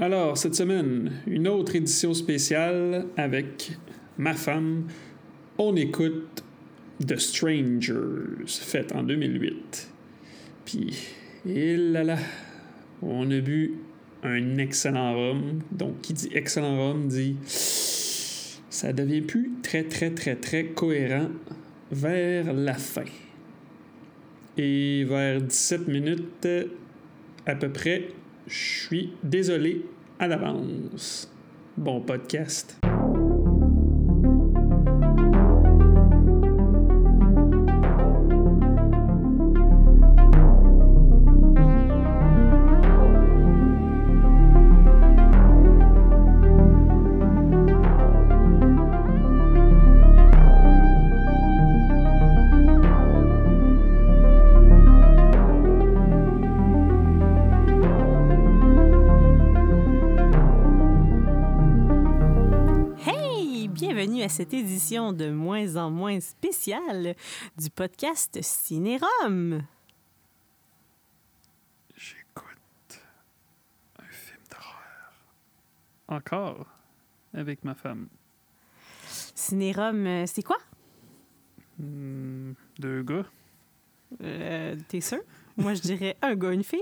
Alors, cette semaine, une autre édition spéciale avec ma femme. On écoute The Strangers, faite en 2008. Puis, et là là, on a bu un excellent rhum. Donc, qui dit excellent rhum dit ça devient plus très, très, très, très cohérent vers la fin. Et vers 17 minutes à peu près, je suis désolé à l'avance. Bon podcast. Cette édition de moins en moins spéciale du podcast Cinérum. J'écoute un film d'horreur. Encore avec ma femme. Cinérum, euh, c'est quoi? Hmm, deux gars. Euh, T'es sûr? Moi, je dirais un gars, une fille.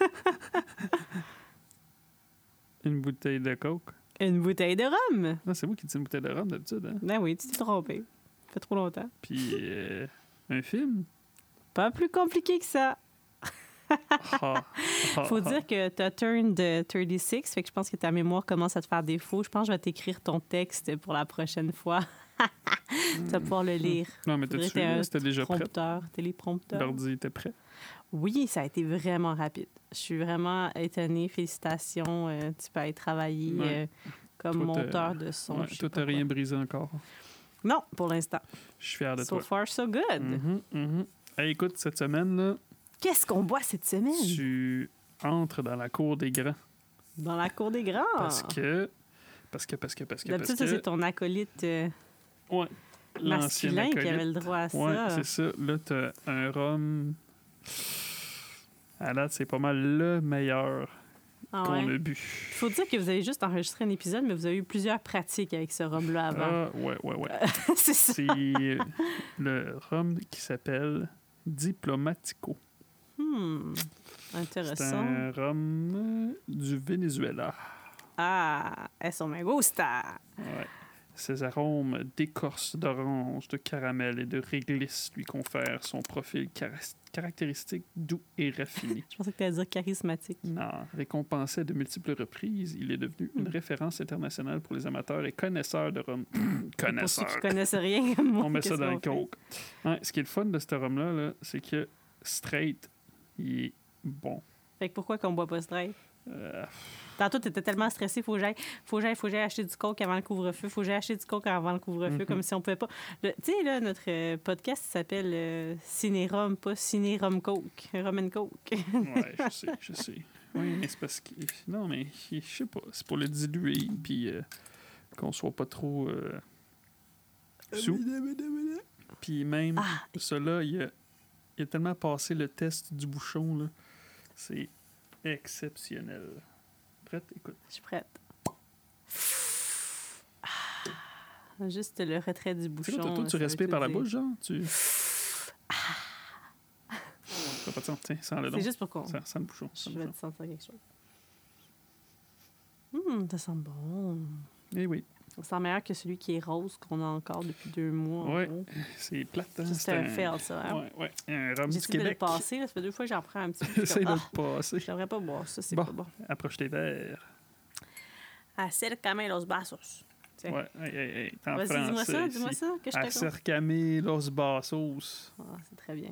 Une bouteille de coke. Une bouteille de rhum. Ah, c'est vous qui dites une bouteille de rhum d'habitude, hein? Ben oui, tu t'es trompé. Ça fait trop longtemps. Puis euh, un film? Pas plus compliqué que ça. Faut dire que tu as turned euh, 36, fait que je pense que ta mémoire commence à te faire défaut. Je pense que je vais t'écrire ton texte pour la prochaine fois. tu vas pouvoir le lire. Non, mais t'as-tu C'était déjà prêt? Prompteur, téléprompteur. L'ordi était prêt? Oui, ça a été vraiment rapide. Je suis vraiment étonnée. Félicitations. euh, tu peux aller travailler Ouais. euh, comme Toi, monteur de son. Ouais, toi, t'as rien brisé encore? Non, pour l'instant. Je suis fier de So toi. far, so good. Mhm, mhm. Hey, écoute, cette semaine, Qu'est-ce qu'on boit cette semaine? tu entres dans la cour des grands. Dans la cour des grands? Parce que. Parce que, parce que, parce que, parce D'habitude, que. c'est ton acolyte euh, Ouais. masculin qui avait le droit à ça. Ouais, c'est ça. Là, t'as un rhum. À date, c'est pas mal le meilleur Ah qu'on ouais? a bu. Il faut dire que vous avez juste enregistré un épisode, mais vous avez eu plusieurs pratiques avec ce rhum-là avant. Ah, ouais, ouais, ouais. c'est ça. C'est le rhum qui s'appelle Diplomatico. Hmm, C'est Intéressant. un rhum du Venezuela. Ah, eso me gusta. Ouais. Ses arômes d'écorce d'orange, de caramel et de réglisse lui confèrent son profil caractéristique doux et raffiné. Je pensais que tu allais dire charismatique. Non, récompensé à de multiples reprises, il est devenu une Hmm. référence internationale pour les amateurs et connaisseurs de rhum. Pour ceux connaisseurs. qui connaissent rien comme moi. On met ça dans le coke. Ouais, ce qui est le fun de ce rhum-là, là, c'est que straight, il est bon. Fait que pourquoi qu'on boit pas straight? Euh, Tantôt, t'étais tellement stressé, faut que j'aille, faut que j'aille, faut que j'aille acheter du coke avant le couvre-feu, faut que j'aille acheter du coke avant le couvre-feu, Mhm. comme si on pouvait pas. Tu sais, là, notre euh, podcast s'appelle euh, Ciné-Rum, pas Ciné-Rum Coke, Rum and Coke. ouais, je sais, je sais. Oui, mais c'est parce que. Non, mais je sais pas. C'est pour le diluer, puis euh, qu'on soit pas trop euh, sous. Puis même, Ah, cela, il a, il a tellement passé le test du bouchon, là. C'est exceptionnel. Prête? Écoute. je suis prête. Ah, Juste le retrait du bouchon. toi, toi, ça tu respires par la bouche, genre? Tu. Ça fait pas de sens. Tiens, sens le C'est donc. juste pour qu'on. Sans, sans le bouchon. Je sans vais te sentir quelque chose. Hum, ça sent bon. Eh oui, Ça sent meilleur que celui qui est rose qu'on a encore depuis deux mois. gros. c'est plate. Hein? C'est un fail, ça. hein? Ouais, ouais. Un rhum du J'essaie de le Québec. passer. Là. Ça fait deux fois que j'en prends un petit peu. De ah, le passer. je devrais pas boire ça, c'est Bon. pas bon. Approche tes verres. Acercame los vasos. Tiens. Ouais, hey, hey, hey, en Vas-y, dis-moi ça, dis-moi ça, que je te los basos. Ah, c'est très bien.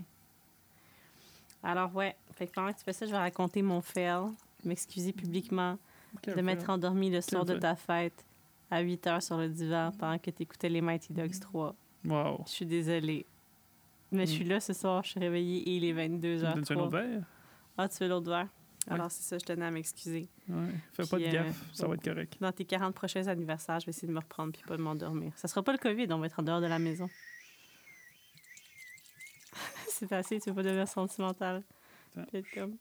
Alors, ouais. Fait que pendant que tu fais ça, je vais raconter mon fail, m'excuser publiquement de m'être endormi le soir de ta fête à 8 heures sur le divan pendant que tu écoutais les Mighty Dogs 3. Wow. Je suis désolée. Mais je suis là ce soir, je suis réveillée et il est Tu me donnes un autre 22h03. verre? Ah, tu veux l'autre verre? Ouais. Alors, c'est ça, je tenais à m'excuser. Ouais. Fais pas de Puis, euh, gaffe, ça va être correct. Dans tes 40 prochains anniversaires, je vais essayer de me reprendre puis pas de m'endormir. Ça sera pas le COVID, on va être en dehors de la maison. c'est assez, tu veux pas devenir sentimental. Peut-être comme.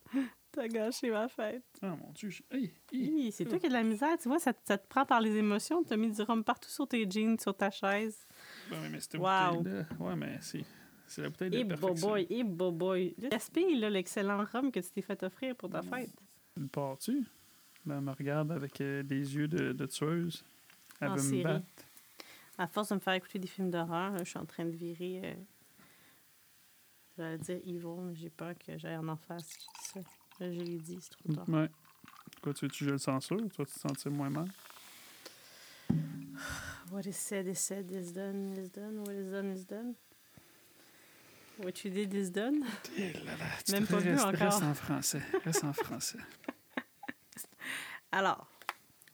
T'as gâché ma fête. Ah mon dieu. je- Hey, hey. Hi, c'est toi qui as de la misère. Tu vois, ça, te- ça te prend par les émotions. T'as mis du rhum partout sur tes jeans, sur ta chaise. Ben mais c'était Wow. bouteille-là. Ouais, mais c'est. C'est la bouteille de Et perfection. boy, et boy. Gaspille, là, l'excellent rhum que tu t'es fait offrir pour ta fête. Le pars-tu? Ben, elle me regarde avec euh, des yeux de, de tueuse. Elle En veut série. me battre. À force de me faire écouter des films d'horreur, je suis en train de virer. Euh... J'allais dire evil, mais j'ai peur que j'aille en enfer si je. Là, l'ai dit, c'est trop tard. Ouais. Quoi, tu veux que je le censure? Tu vas te sentir moins mal? What is said is said, is done is done, what is done is done. What you did is done. Là là, tu Même pas vu encore. Reste en français. Reste en français. Alors,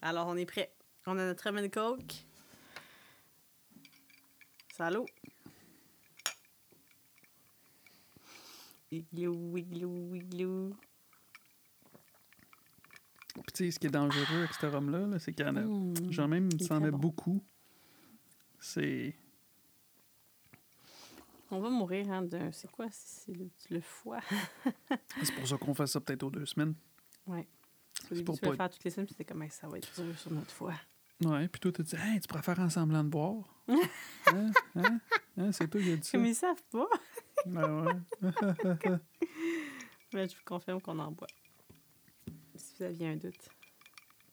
alors on est prêt. On a notre rum coke. Salut. Igloo, igloo, igloo. Puis tu sais, ce qui est dangereux avec ce rhum-là, là, c'est qu'il y en a. Mm. Genre même, Il s'en met bon. beaucoup. C'est. On va mourir, hein, de... C'est quoi? C'est le, le foie? C'est pour ça qu'on fait ça peut-être aux deux semaines. Ouais. Au début, pour pas- faire toutes les semaines, puis c'était comme, ça va être dur sur notre foie. Ouais, puis toi, tu dis, hey, tu préfères en semblant de boire? hein? Hein? Hein? C'est toi qui as dit ça. Comme ils savent pas. Ben ouais. Mais je vous confirme qu'on en boit. Si vous aviez un doute.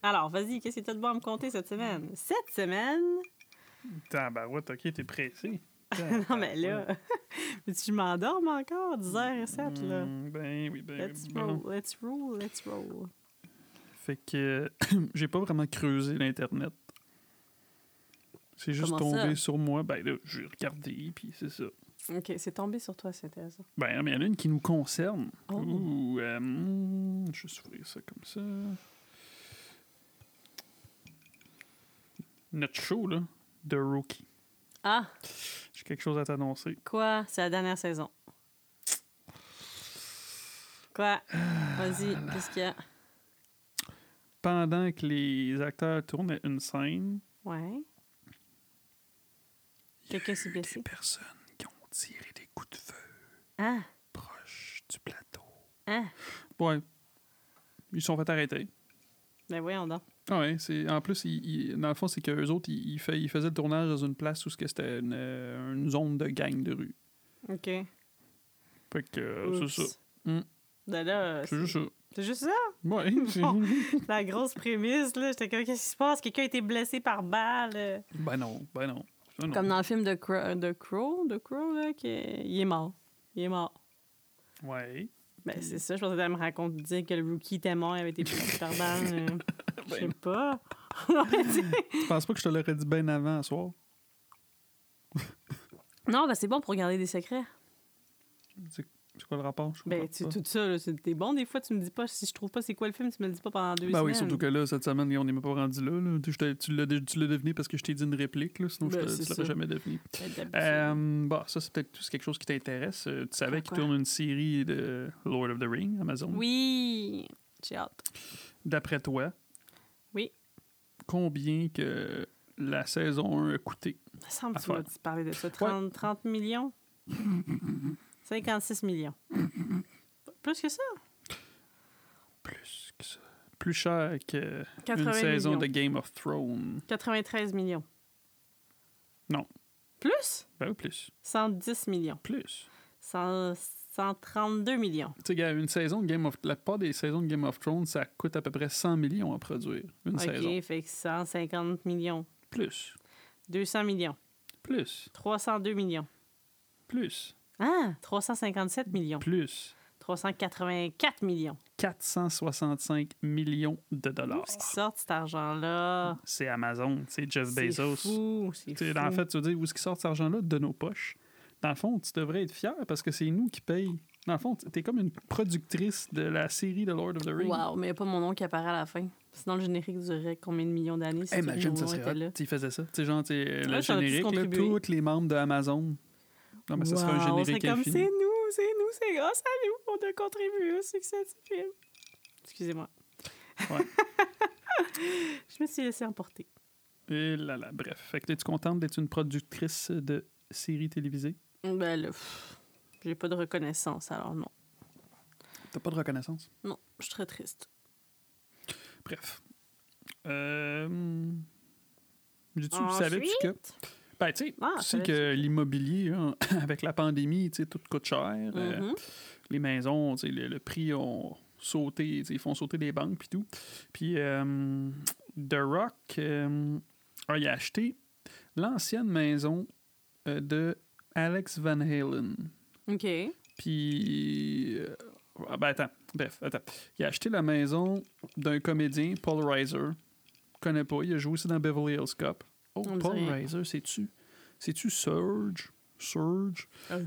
Alors, vas-y, qu'est-ce que tu as de bon à me compter cette semaine? Cette semaine? Tabarouette, ok, t'es pressé. non, mais là, mais tu m'endormes encore? 10h07, là. Mm, Ben oui, ben Let's ben non. roll, let's roll, let's roll. Fait que j'ai pas vraiment creusé l'Internet. C'est juste Comment ça? tombé sur moi. Ben là, j'ai regardé, puis c'est ça. OK, c'est tombé sur toi, c'est intéressant. Ben, mais il y en a une qui nous concerne. Oh. Ouh, euh, je vais s'ouvrir ça comme ça. Notre show, là, The Rookie. Ah, J'ai quelque chose à t'annoncer. quoi? C'est la dernière saison. Quoi? Vas-y, qu'est-ce qu'il y a? Pendant que les acteurs tournaient une scène, Ouais. Quelqu'un s'est blessé? des personnes tiré des coups de feu Ah, proches du plateau. ah. Ouais. Ils se sont fait arrêter. Ben voyons donc. Ah ouais, c'est en plus ils- ils- dans le fond c'est qu'eux autres ils, ils fait- ils faisaient le tournage dans une place où ce que c'était une, euh, une zone de gang de rue. OK. Fait que euh, c'est ça. Mm. Ben là, C'est juste ça. c'est juste ça? Bon. La grosse prémisse, là. J'étais comme, qu'est-ce qui se passe? Quelqu'un a été blessé par balle. euh. ben non, ben non. Ça, non. Comme dans le film de Crow, de Crow, de Crow là, qui est- il est mort. Il est mort. Ouais. Ben, c'est ça, je pensais qu'elle me raconter dire que le rookie était mort, il avait été blessé par euh, Je sais Ben, pas. non, tu penses pas que je te l'aurais dit bien avant à soir? ben c'est bon pour garder des secrets. C'est c'est quoi le rapport? Je Ben, pas. tout ça, c'est- t'es bon des fois, tu me dis pas, si je trouve pas c'est quoi le film, tu me le dis pas pendant deux Ben semaines. oui, surtout que là, cette semaine, on n'est même pas rendu là. là. Tu, l'as deviné parce que je t'ai dit une réplique, là, sinon Ben, je te- c'est tu l'aurais ça. jamais deviné. Ben. Euh, bon, ça, c'est peut-être quelque chose qui t'intéresse. Euh, Tu savais qu'il Quoi? tourne une série de Lord of the Rings, Amazon. Oui, j'ai hâte. D'après toi, Oui. combien que la saison 1 a coûté? Il me semble que tu m'as parler de ça. 30, 30 millions? 56 millions. Plus que ça? Plus que ça. Plus cher que 80 une saison millions. de Game of Thrones. 93 millions. Non. Plus? Ben oui, plus. 110 millions. Plus. 100 132 millions. Tu sais, gars, une saison de Game of... La plupart des saisons de Game of Thrones, ça coûte à peu près 100 millions à produire. Une OK, saison. fait que 150 millions. Plus. 200 millions. Plus. 302 millions. Plus. Ah! 357 millions. Plus. 384 millions. 465 millions de Où dollars. est-ce qu'ils sortent cet argent-là? C'est Amazon, c'est Jeff C'est Bezos. fou, c'est Tu sais, fou. En fait, tu veux dire, où est-ce qu'il sort cet argent-là? De nos poches. Dans le fond, tu devrais être fier parce que c'est nous qui payons. Dans le fond, t'es comme une productrice de la série de Lord of the Rings. Wow, mais il n'y a pas mon nom qui apparaît à la fin. Sinon, le générique durerait combien de millions d'années si imagine, ça serait là? s'ils faisaient ça. Tu sais, genre, tu sais, le générique, là, tous les membres de Amazon. Non, mais ça serait un Wow, on générique comme, c'est nous, c'est nous, c'est grâce à nous qu'on a contribué au succès du film. Excusez-moi. Ouais. Je me suis laissé emporter. Et là, là, bref. Fait que es-tu contente d'être une productrice de séries télévisées? Ben là, j'ai pas de reconnaissance, alors non. T'as pas de reconnaissance? Je suis très triste. Bref. Euh... Tu Ensuite? savais-tu que. Ben, tu sais, Ah, tu sais que l'immobilier, hein, avec la pandémie, tu sais, tout coûte cher. euh, Mhm. les maisons, tu sais, le, le prix ont sauté, ils font sauter les banques puis tout. Puis euh, The Rock euh, a y acheté l'ancienne maison de Alex Van Halen. OK. Puis. ah, ben attends, bref, attends. Il a acheté la maison d'un comédien, Paul Reiser. Je connais pas, il a joué aussi dans Beverly Hills Cop. Oh, On Paul. Reiser, c'est-tu C'est-tu Surge Surge? Ça.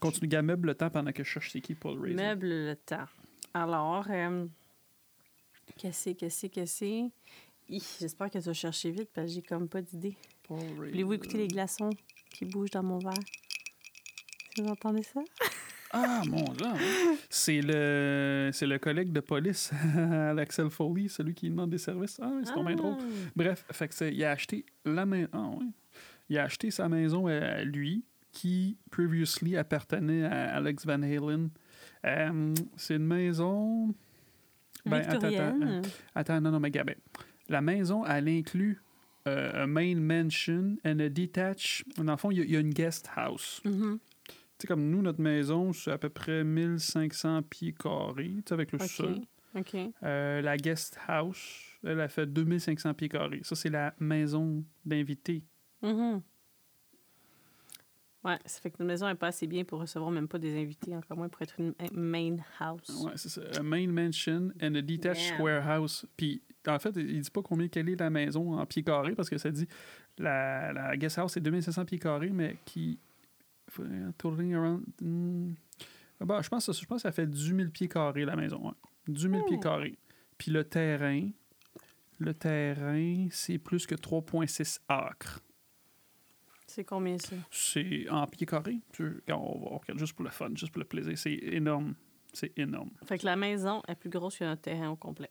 Continue, gars, meuble le temps pendant que je cherche c'est qui Paul Reiser. Meuble le temps. Alors, euh, qu'est-ce que c'est, qu'est-ce que c'est? J'espère que tu vas chercher vite parce que j'ai comme pas d'idée. Voulez-vous écouter les glaçons qui bougent dans mon verre? Si vous entendez ça? Ah, mon Dieu. oui. C'est le, c'est le collègue de police l'Axel Foley, celui qui demande des services. Ah, c'est tombé drôle. Bref, fait que c'est- il a acheté la maison. Ah, ouais. Il a acheté sa maison à lui, qui previously appartenait à Alex Van Halen. Euh, c'est une maison. Ben, attends, attends, Victorienne. Attends, non, non, mais Gabin. La maison, elle inclut euh, un main mansion and a detached. Dans le fond, il y, a- y a une guest house. Mhm. Tu sais, comme nous, notre maison, c'est à peu près 1500 pieds carrés, tu sais, avec le sol. OK. Euh, la guest house, elle a fait 2500 pieds carrés. Ça, c'est la maison d'invités. Mhm. Ouais, ça fait que notre maison n'est pas assez bien pour recevoir même pas des invités, encore moins pour être une main house. Ouais, c'est ça. A main mansion and a detached Yeah. square house. Puis, en fait, il dit pas combien quelle est la maison en pieds carrés parce que ça dit la, la guest house, c'est 2500 pieds carrés, mais qui. Totaling around. hmm. Bah, je, pense, que ça- je pense que ça fait 10 000 pieds carrés la maison. Ouais. 10 000 pieds Hmm. carrés. Puis le terrain, le terrain, c'est plus que 3,6 acres. C'est combien ça? C'est en pieds carrés. On va juste pour le fun, juste pour le plaisir. C'est énorme. C'est énorme. Fait que la maison est plus grosse que notre terrain au complet.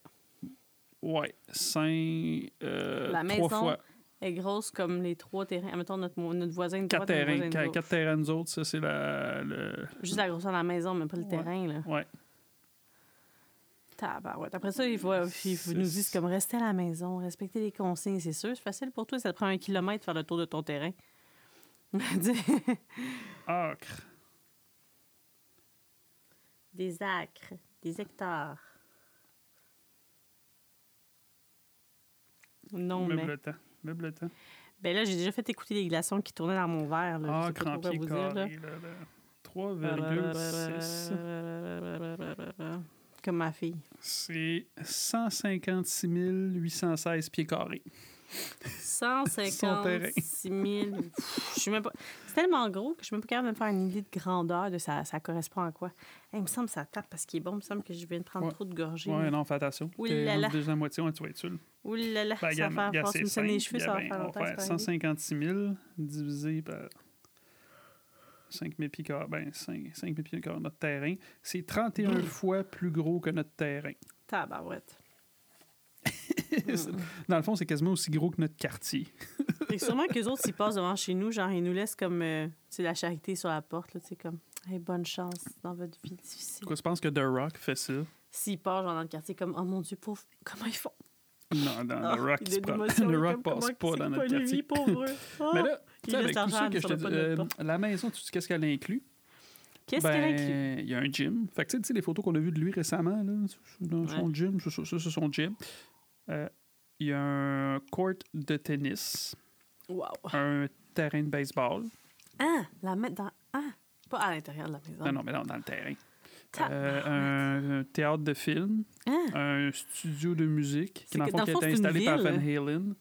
Ouais, cinq, euh, La trois maison, fois, Elle est grosse comme les trois terrains. Mettons notre, notre voisin de quatre droite et notre terrains, voisin de quatre, terrains nous autres, ça c'est la, le, Juste la grosseur de la maison, mais pas le Ouais. terrain. Là. ouais, Tabarouette. Après ça, il faut, il faut nous dire comme rester à la maison, respecter les consignes, c'est sûr. C'est facile pour toi, ça te prend un kilomètre de faire le tour de ton terrain. acre. des acres, des hectares. Non, mais. le temps, meuble. Ben là, j'ai déjà fait écouter les glaçons qui tournaient dans mon verre. Là. Pourquoi pieds vous dire, là. là, là. 3,6. Comme ma fille. C'est 156 816 pieds carrés. 156 000. Pff, Je suis même pas... C'est tellement gros que je suis même pas capable de me faire une idée de grandeur de ça, ça correspond à quoi. Hey, il me semble que ça tape parce qu'il est bon. Il me semble que je viens de prendre Ouais. trop de gorgées. Ouais, non, fais attention. Ouh là là. à moitié, vas être sûr. Ouh là là, Ben, ça va faire force. me les cheveux, ça va faire on longtemps. va que faire c'est pas arrivé. 156 000 divisé par 5 000 pieds. Ben, 5, 5 000 pieds notre terrain. C'est 31 fois plus gros que notre terrain. Tabarouette. Dans le fond, c'est quasiment aussi gros que notre quartier. Que sûrement qu'eux autres, s'ils passent devant chez nous, genre, ils nous laissent comme, euh, la charité sur la porte, là, tu sais, comme, hey, bonne chance dans votre vie difficile. Quoi, tu penses que The Rock fait ça? S'ils passent, genre, dans le quartier, comme, oh mon Dieu, pauvre, comment ils font? Non, dans Ah, The Rock, il il est Rock passe pas dans notre quartier. pauvre? Ah! Mais là, tu Il sais, avec tout ça que je te le dis, euh, la maison, tu sais qu'est-ce qu'elle inclut? Qu'est-ce Ben, qu'elle inclut? Il y a un gym. Fait que tu sais, les photos qu'on a vues de lui récemment, là, dans son gym, ça, c'est son gym. Euh, Il y a un court de tennis, Wow. un terrain de baseball. Ah, la mettre dans. Ah, pas à l'intérieur de la maison. Non, non, mais non, dans le terrain. Euh, un, un théâtre de film, Ah, un studio de musique qui, dans fond, dans qui a été installé par Van. Halen.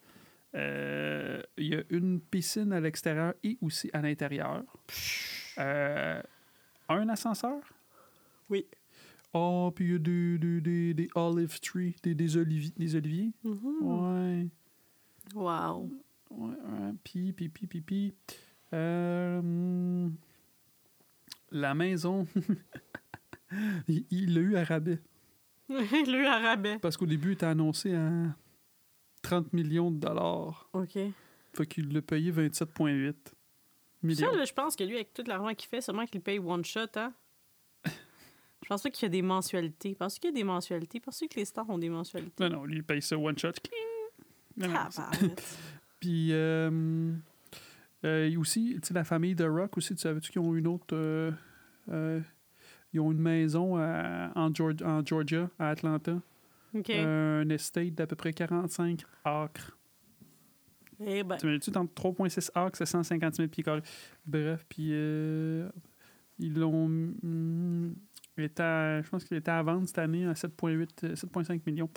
Euh, Il y a une piscine à l'extérieur et aussi à l'intérieur. Euh, un ascenseur? oui. Oh, puis il y a des, des, des, des olive trees, des, des, oliviers, des oliviers. Mhm. Ouais. Wow. Ouais, ouais. Puis, puis, puis, puis, puis. Euh, la maison. il il l'a eu à rabais. Le à rabais. Parce qu'au début, il était annoncé à 30 millions de dollars. OK. Fait qu'il l'a payé 27,8 millions. Ça, là, je pense que lui, avec tout l'argent qu'il fait, sûrement qu'il paye one shot, hein? Je pense pas qu'il y a des mensualités. Penses-tu qu'il y a des mensualités? Penses-tu que les stars ont des mensualités? Non, non, lui, il paye ça one shot. Cling! Non, Tabarouette. Puis, euh, euh, aussi, tu sais, la famille de Rock aussi, tu savais-tu qu'ils ont une autre. euh, euh, ils ont une maison à- en, Geor- en Georgia, à Atlanta? OK. Un estate d'à peu près 45 acres. Eh ben, Tu dit, entre 3,6 acres, c'est 150 000 pieds carrés. Bref, puis euh, ils l'ont. hum, il était à- je pense qu'il était à vendre cette année à 7,8, euh, 7,5 millions.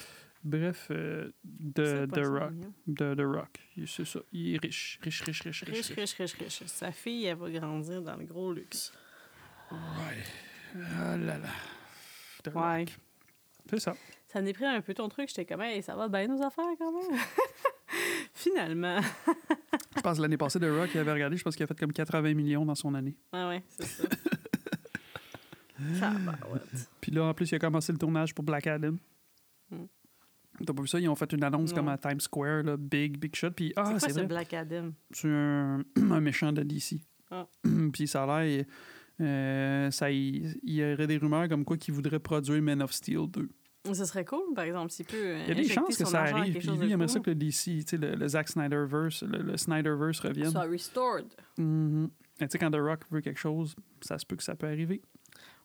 Bref, euh, de, de Rock. De, de Rock. Il- C'est ça. Il est riche. Riche, riche, riche, riche. Riche, riche, riche, riche. Sa fille, elle va grandir dans le gros luxe. Ouais. Ah là là. The Ouais. Rock. C'est ça. Ça me pris un peu ton truc. J'étais comme, hey, ça va bien nos affaires quand même? Finalement. Je pense que l'année passée, The Rock, il avait regardé, je pense qu'il a fait comme 80 millions dans son année. Ah ouais, c'est ça. Puis là, en plus, il a commencé le tournage pour Black Adam. Hmm. T'as pas vu ça? Ils ont fait une annonce Non. comme à Times Square, là, big, big shot. Puis, ah, c'est ce. Black Adam? C'est un, un méchant de DC. Ah. Puis ça a l'air. euh, ça, il, y aurait des rumeurs comme quoi qu'il voudrait produire Man of Steel 2. Ce serait cool, par exemple, s'il peut. Il y a des chances que ça arrive. Puis lui, il aimerait ça que le DC, le, le Zack Snyderverse, le, le Snyderverse revienne. soit restored. Mhm. Et Tu sais, quand The Rock veut quelque chose, ça se peut que ça peut arriver.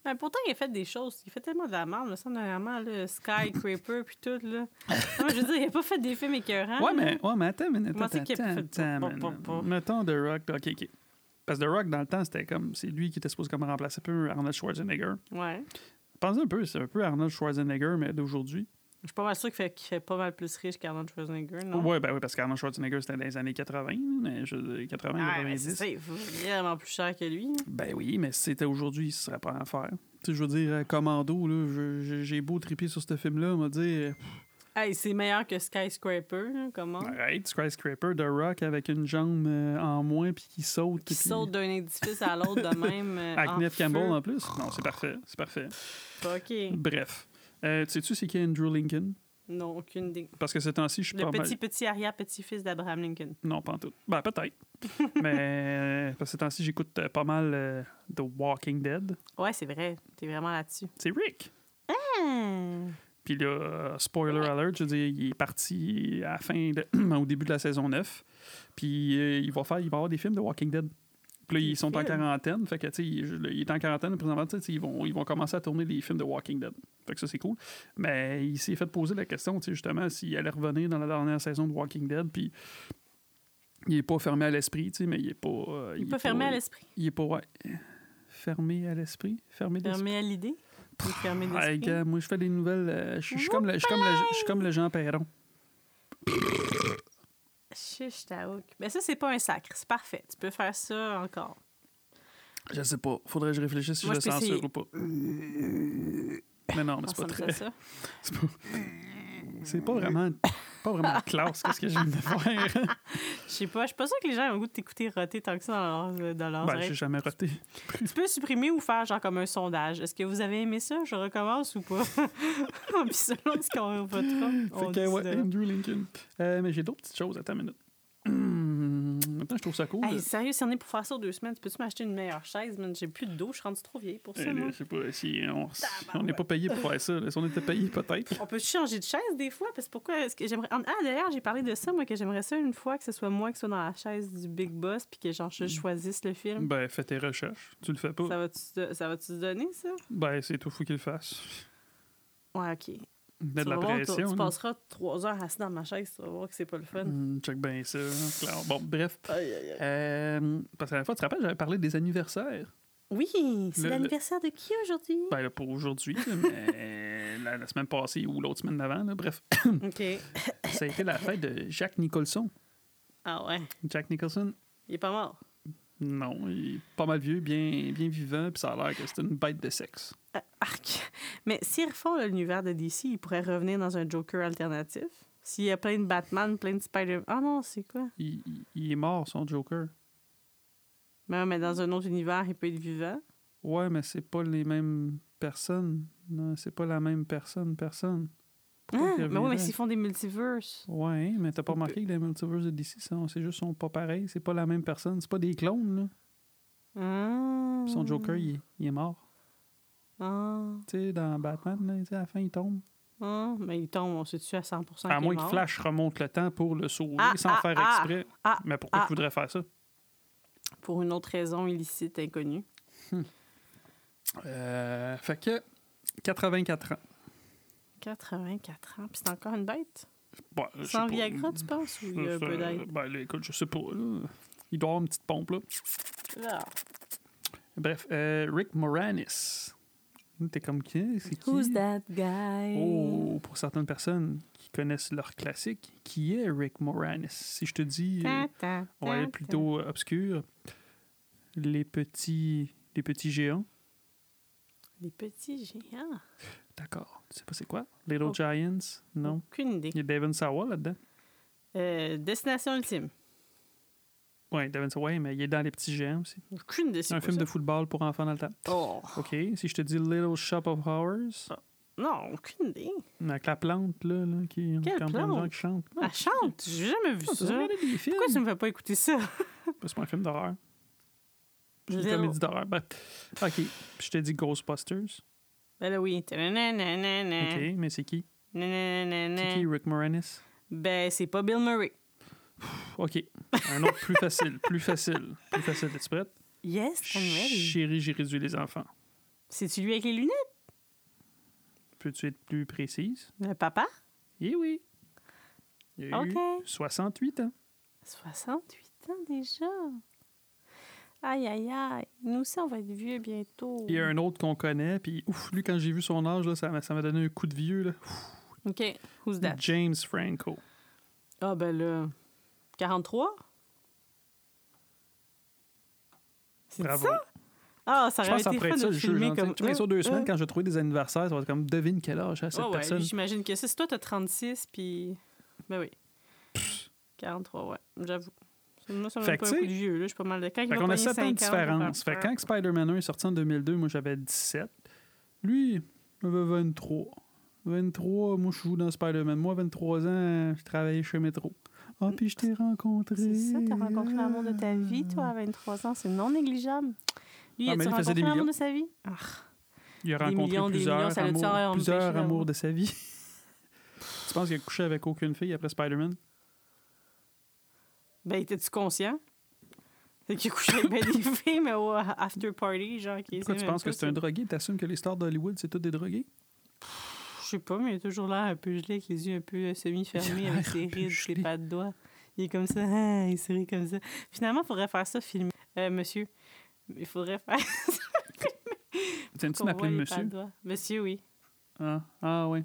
Ouais, pourtant, il a fait des choses. Il fait tellement de la merde, me semble, dernièrement, là, Skyscraper, puis tout, là. Non, mais je veux dire, il a pas fait des films écœurants. Ouais, là. mais, ouais, mais attends, Moi, attends, attends, fait- attends, pas, man. pas, pas. Mettons The Rock, OK, OK. Parce que The Rock, dans le temps, c'était comme, c'est lui qui était supposé comme remplacer un peu Arnold Schwarzenegger. Ouais. Pensez un peu, c'est un peu Arnold Schwarzenegger, mais d'aujourd'hui. Je suis pas mal sûr qu'il fait, fait pas mal plus riche qu'Arnold Schwarzenegger, non? Ouais, ben oui, parce qu'Arnold Schwarzenegger, c'était dans les années 80, mais je, 80, Ah, mais c'est 90. ça, il faut vraiment plus cher que lui. Ben oui, mais si c'était aujourd'hui, ce serait pas à faire. Tu sais, je veux dire, euh, Commando, là, j'ai beau triper sur ce film-là, on m'a dit, Hey, c'est meilleur que Skyscraper, là, comment? arrête, Skyscraper, The Rock avec une jambe euh, en moins, puis qui saute. Qui saute d'un édifice à l'autre de même. euh, Avec Neve Campbell en plus. Non, c'est parfait, c'est parfait. OK. Bref. Euh, tu sais-tu c'est qui Andrew Lincoln? Non, aucune idée. Parce que ces temps-ci, je suis Le pas mal... petit, petit arrière-petit-fils d'Abraham Lincoln. Non, pas en tout. Ben, peut-être. Mais euh, parce que ces temps-ci, j'écoute euh, pas mal euh, The Walking Dead. Ouais, c'est vrai. T'es vraiment là-dessus. C'est Rick. Hmm. Puis là, euh, spoiler alert, je veux dire, il est parti à la fin, de- au début de la saison 9. Puis euh, il va faire, il va avoir des films de Walking Dead. Puis là, Des ils sont en quarantaine. Fait que, tu sais, il, est en quarantaine présentement. tu sais, Ils vont, ils vont commencer à tourner des films de Walking Dead. Fait que ça, c'est cool. Mais il s'est fait poser la question, tu sais, justement, s'il allait revenir dans la dernière saison de Walking Dead. Puis il est pas fermé à l'esprit, tu sais, mais il est pas. euh, Il est pas- à l'esprit. Il est pas, ouais. Fermé à l'esprit? Fermé? Fermer à l'idée? D'esprit? moi, je fais des nouvelles. euh, je suis- comme, comme le Jean Perron. Chiche. Mais ça, c'est pas un sacre. C'est parfait. Tu peux faire ça encore. Je sais pas. Faudrait que je réfléchisse si Moi, je le censure essayer. ou pas. Mais non, mais c'est pas très. C'est pas, c'est pas vraiment, pas vraiment classe. Qu'est-ce que je viens de faire? Je sais pas. Je suis pas sûre que les gens ont le goût de t'écouter roter tant que ça dans leurs, dans leurs ben, j'ai jamais roté. Tu peux supprimer ou faire genre comme un sondage. Est-ce que vous avez aimé ça? Je recommence ou pas? Puis selon ce qu'on votera, on Fait que, ouais. Andrew Lincoln. Euh, mais j'ai d'autres petites choses. Attends une minute. Maintenant, je trouve ça cool. Hey, sérieux, si on est pour faire ça deux semaines, peux-tu m'acheter une meilleure chaise? J'ai plus de dos, je suis trop vieille pour ça, je sais pas si on si n'est pas payé pour faire ça. là. Si on était payé, peut-être. On peut changer de chaise des fois? Parce pourquoi est-ce que j'aimerais. Ah, d'ailleurs, j'ai parlé de ça, moi, que j'aimerais ça une fois que ce soit moi qui soit dans la chaise du Big Boss puis que genre je choisisse le film. Ben, fais tes recherches. Tu le fais pas. Ça va-tu te- te donner, ça? Ben, c'est tout fou qu'il le fasse. Ouais, ok. De vas la voir, tu- pression. Tu là. passeras trois heures assis dans ma chaise, tu vas voir que c'est pas le fun. Hum, check bien ça. Bon, bref. Aïe, aïe, aïe. Euh, parce que la fois, tu te rappelles, j'avais parlé des anniversaires. Oui, c'est l'anniversaire de qui aujourd'hui? Ben, là, pour aujourd'hui, mais la, la semaine passée ou l'autre semaine d'avant, bref, OK. ça a été la fête de Jack Nicholson. Ah ouais, Jack Nicholson, il est pas mort. Non, il est pas mal vieux, bien, bien vivant, puis ça a l'air que c'est une bête de sexe. Euh, arc. Mais s'ils refont l'univers de DC, ils pourraient revenir dans un Joker alternatif? S'il y a plein de Batman, plein de Spider... Ah non, c'est quoi? Il, il- il est mort, son Joker. Mais, mais dans un autre univers, il peut être vivant. Ouais, mais c'est pas les mêmes personnes. Non, c'est pas la même personne, personne. Ah, mais oui, mais s'ils font des multiverses. Ouais, mais t'as pas remarqué que les multiverses de DC, c'est juste sont pas pareils. C'est pas la même personne. C'est pas des clones, là. Ah. Puis son Joker, il est, il est mort. Ah, Tu sais, dans Batman, là, à la fin, il tombe. ah, mais il tombe, on sait-tu à 100% À moins que? Flash remonte le temps pour le sauver Ah, sans faire exprès. Mais pourquoi tu voudrais faire ça? Pour une autre raison illicite inconnue. Euh, fait que 84 ans. 84 ans, puis c'est encore une bête? Sais Sans. Viagra, tu penses, ou il y a un peu d'aide? Ben là, écoute, je sais pas. Là. Il doit avoir une petite pompe, là. Ah. Bref, euh, Rick Moranis. T'es comme qui? C'est qui? Who's that guy? Oh, pour certaines personnes qui connaissent leur classique, qui est Rick Moranis? Si je te dis, euh, Ta, ta, on va ta, aller plutôt obscur, les petits, les petits géants. Les petits géants. D'accord. Tu sais pas c'est quoi? Little Oh. Giants? Non. Aucune idée. Il y a Devon Sawa là-dedans. Euh, Destination ultime. Oui, Devon Sawa, mais il est dans les petits géants aussi. Aucune idée. C'est un film de football pour enfants dans le temps. Oh. OK. Si je te dis Little Shop of Horrors, Non, aucune idée. avec la plante, là, là qui, Quelle quand gens plante? qui chantent. Non, Elle chante. J'ai jamais vu non, ça. Pourquoi tu me fais pas écouter ça? C'est pas un film d'horreur. C'est une comédie d'horreur. OK. Je te dis Ghostbusters. Ben là, oui. OK. Mais c'est qui? C'est qui, Rick Moranis? Ben, c'est pas Bill Murray. OK. Un autre plus facile. Plus facile. Plus facile. Es-tu prête? Yes, I'm ready. Chérie, j'ai réduit les enfants. C'est-tu lui avec les lunettes? Peux-tu être plus précise? Le papa? Eh oui. Il a eu OK. 68 ans. 68 ans déjà. Aïe, aïe, aïe. Nous aussi, on va être vieux bientôt. Il y a un autre qu'on connaît, puis ouf, lui, quand j'ai vu son âge, là, ça m'a ça m'a donné un coup de vieux. Là. OK. Who's that? James Franco. Ah, ben là. 43? C'est ça? Ah, ça Je aurait pense que ça été pourrait fun être ça de jeu. filmer genre, comme... tu sais, sur deux semaines, euh. quand je vais trouver des anniversaires, ça va être comme devine quel âge a cette Ouais, ouais, personne. j'imagine que ça. Si toi, t'as 36, puis... Ben oui. 43, ouais. J'avoue. Moi, ça Fait que pas un tu coup sais- de vieux, là. Je suis pas mal de... Quand il Fait qu'on a pogner 7 ans de 5 différence. Fait que quand Spider-Man 1 est sorti en 2002, moi j'avais 17. Lui, il avait 23. 23, moi je joue dans Spider-Man. Moi, 23 ans, je travaillais chez Metro. Ah, puis je t'ai rencontré. C'est ça, t'as rencontré l'amour de ta vie, toi, à 23 ans. C'est non négligeable. Lui, Ah, il faisait rencontré des l'amour millions. de sa vie? Ah. Il a Des rencontré millions, des plusieurs, millions, plusieurs amours de sa vie. tu penses qu'il a couché avec aucune fille après Spider-Man? Ben, étais-tu conscient? C'est qu'il a couché avec ben des filles, mais au after party, genre, qui Pourquoi tu penses que c'est un drogué? T'assumes que les stars d'Hollywood, c'est tous des drogués? Je sais pas, mais il a toujours l'air un peu gelé, avec les yeux un peu euh, semi-fermés, avec ses rides, ses pas de doigts. Il est comme ça, ah, il sourit comme ça. Finalement, il faudrait faire ça, filmer. Euh, monsieur, il faudrait faire Tiens-tu qu'on voit m'appeler monsieur? Monsieur, oui. Ah, ah oui,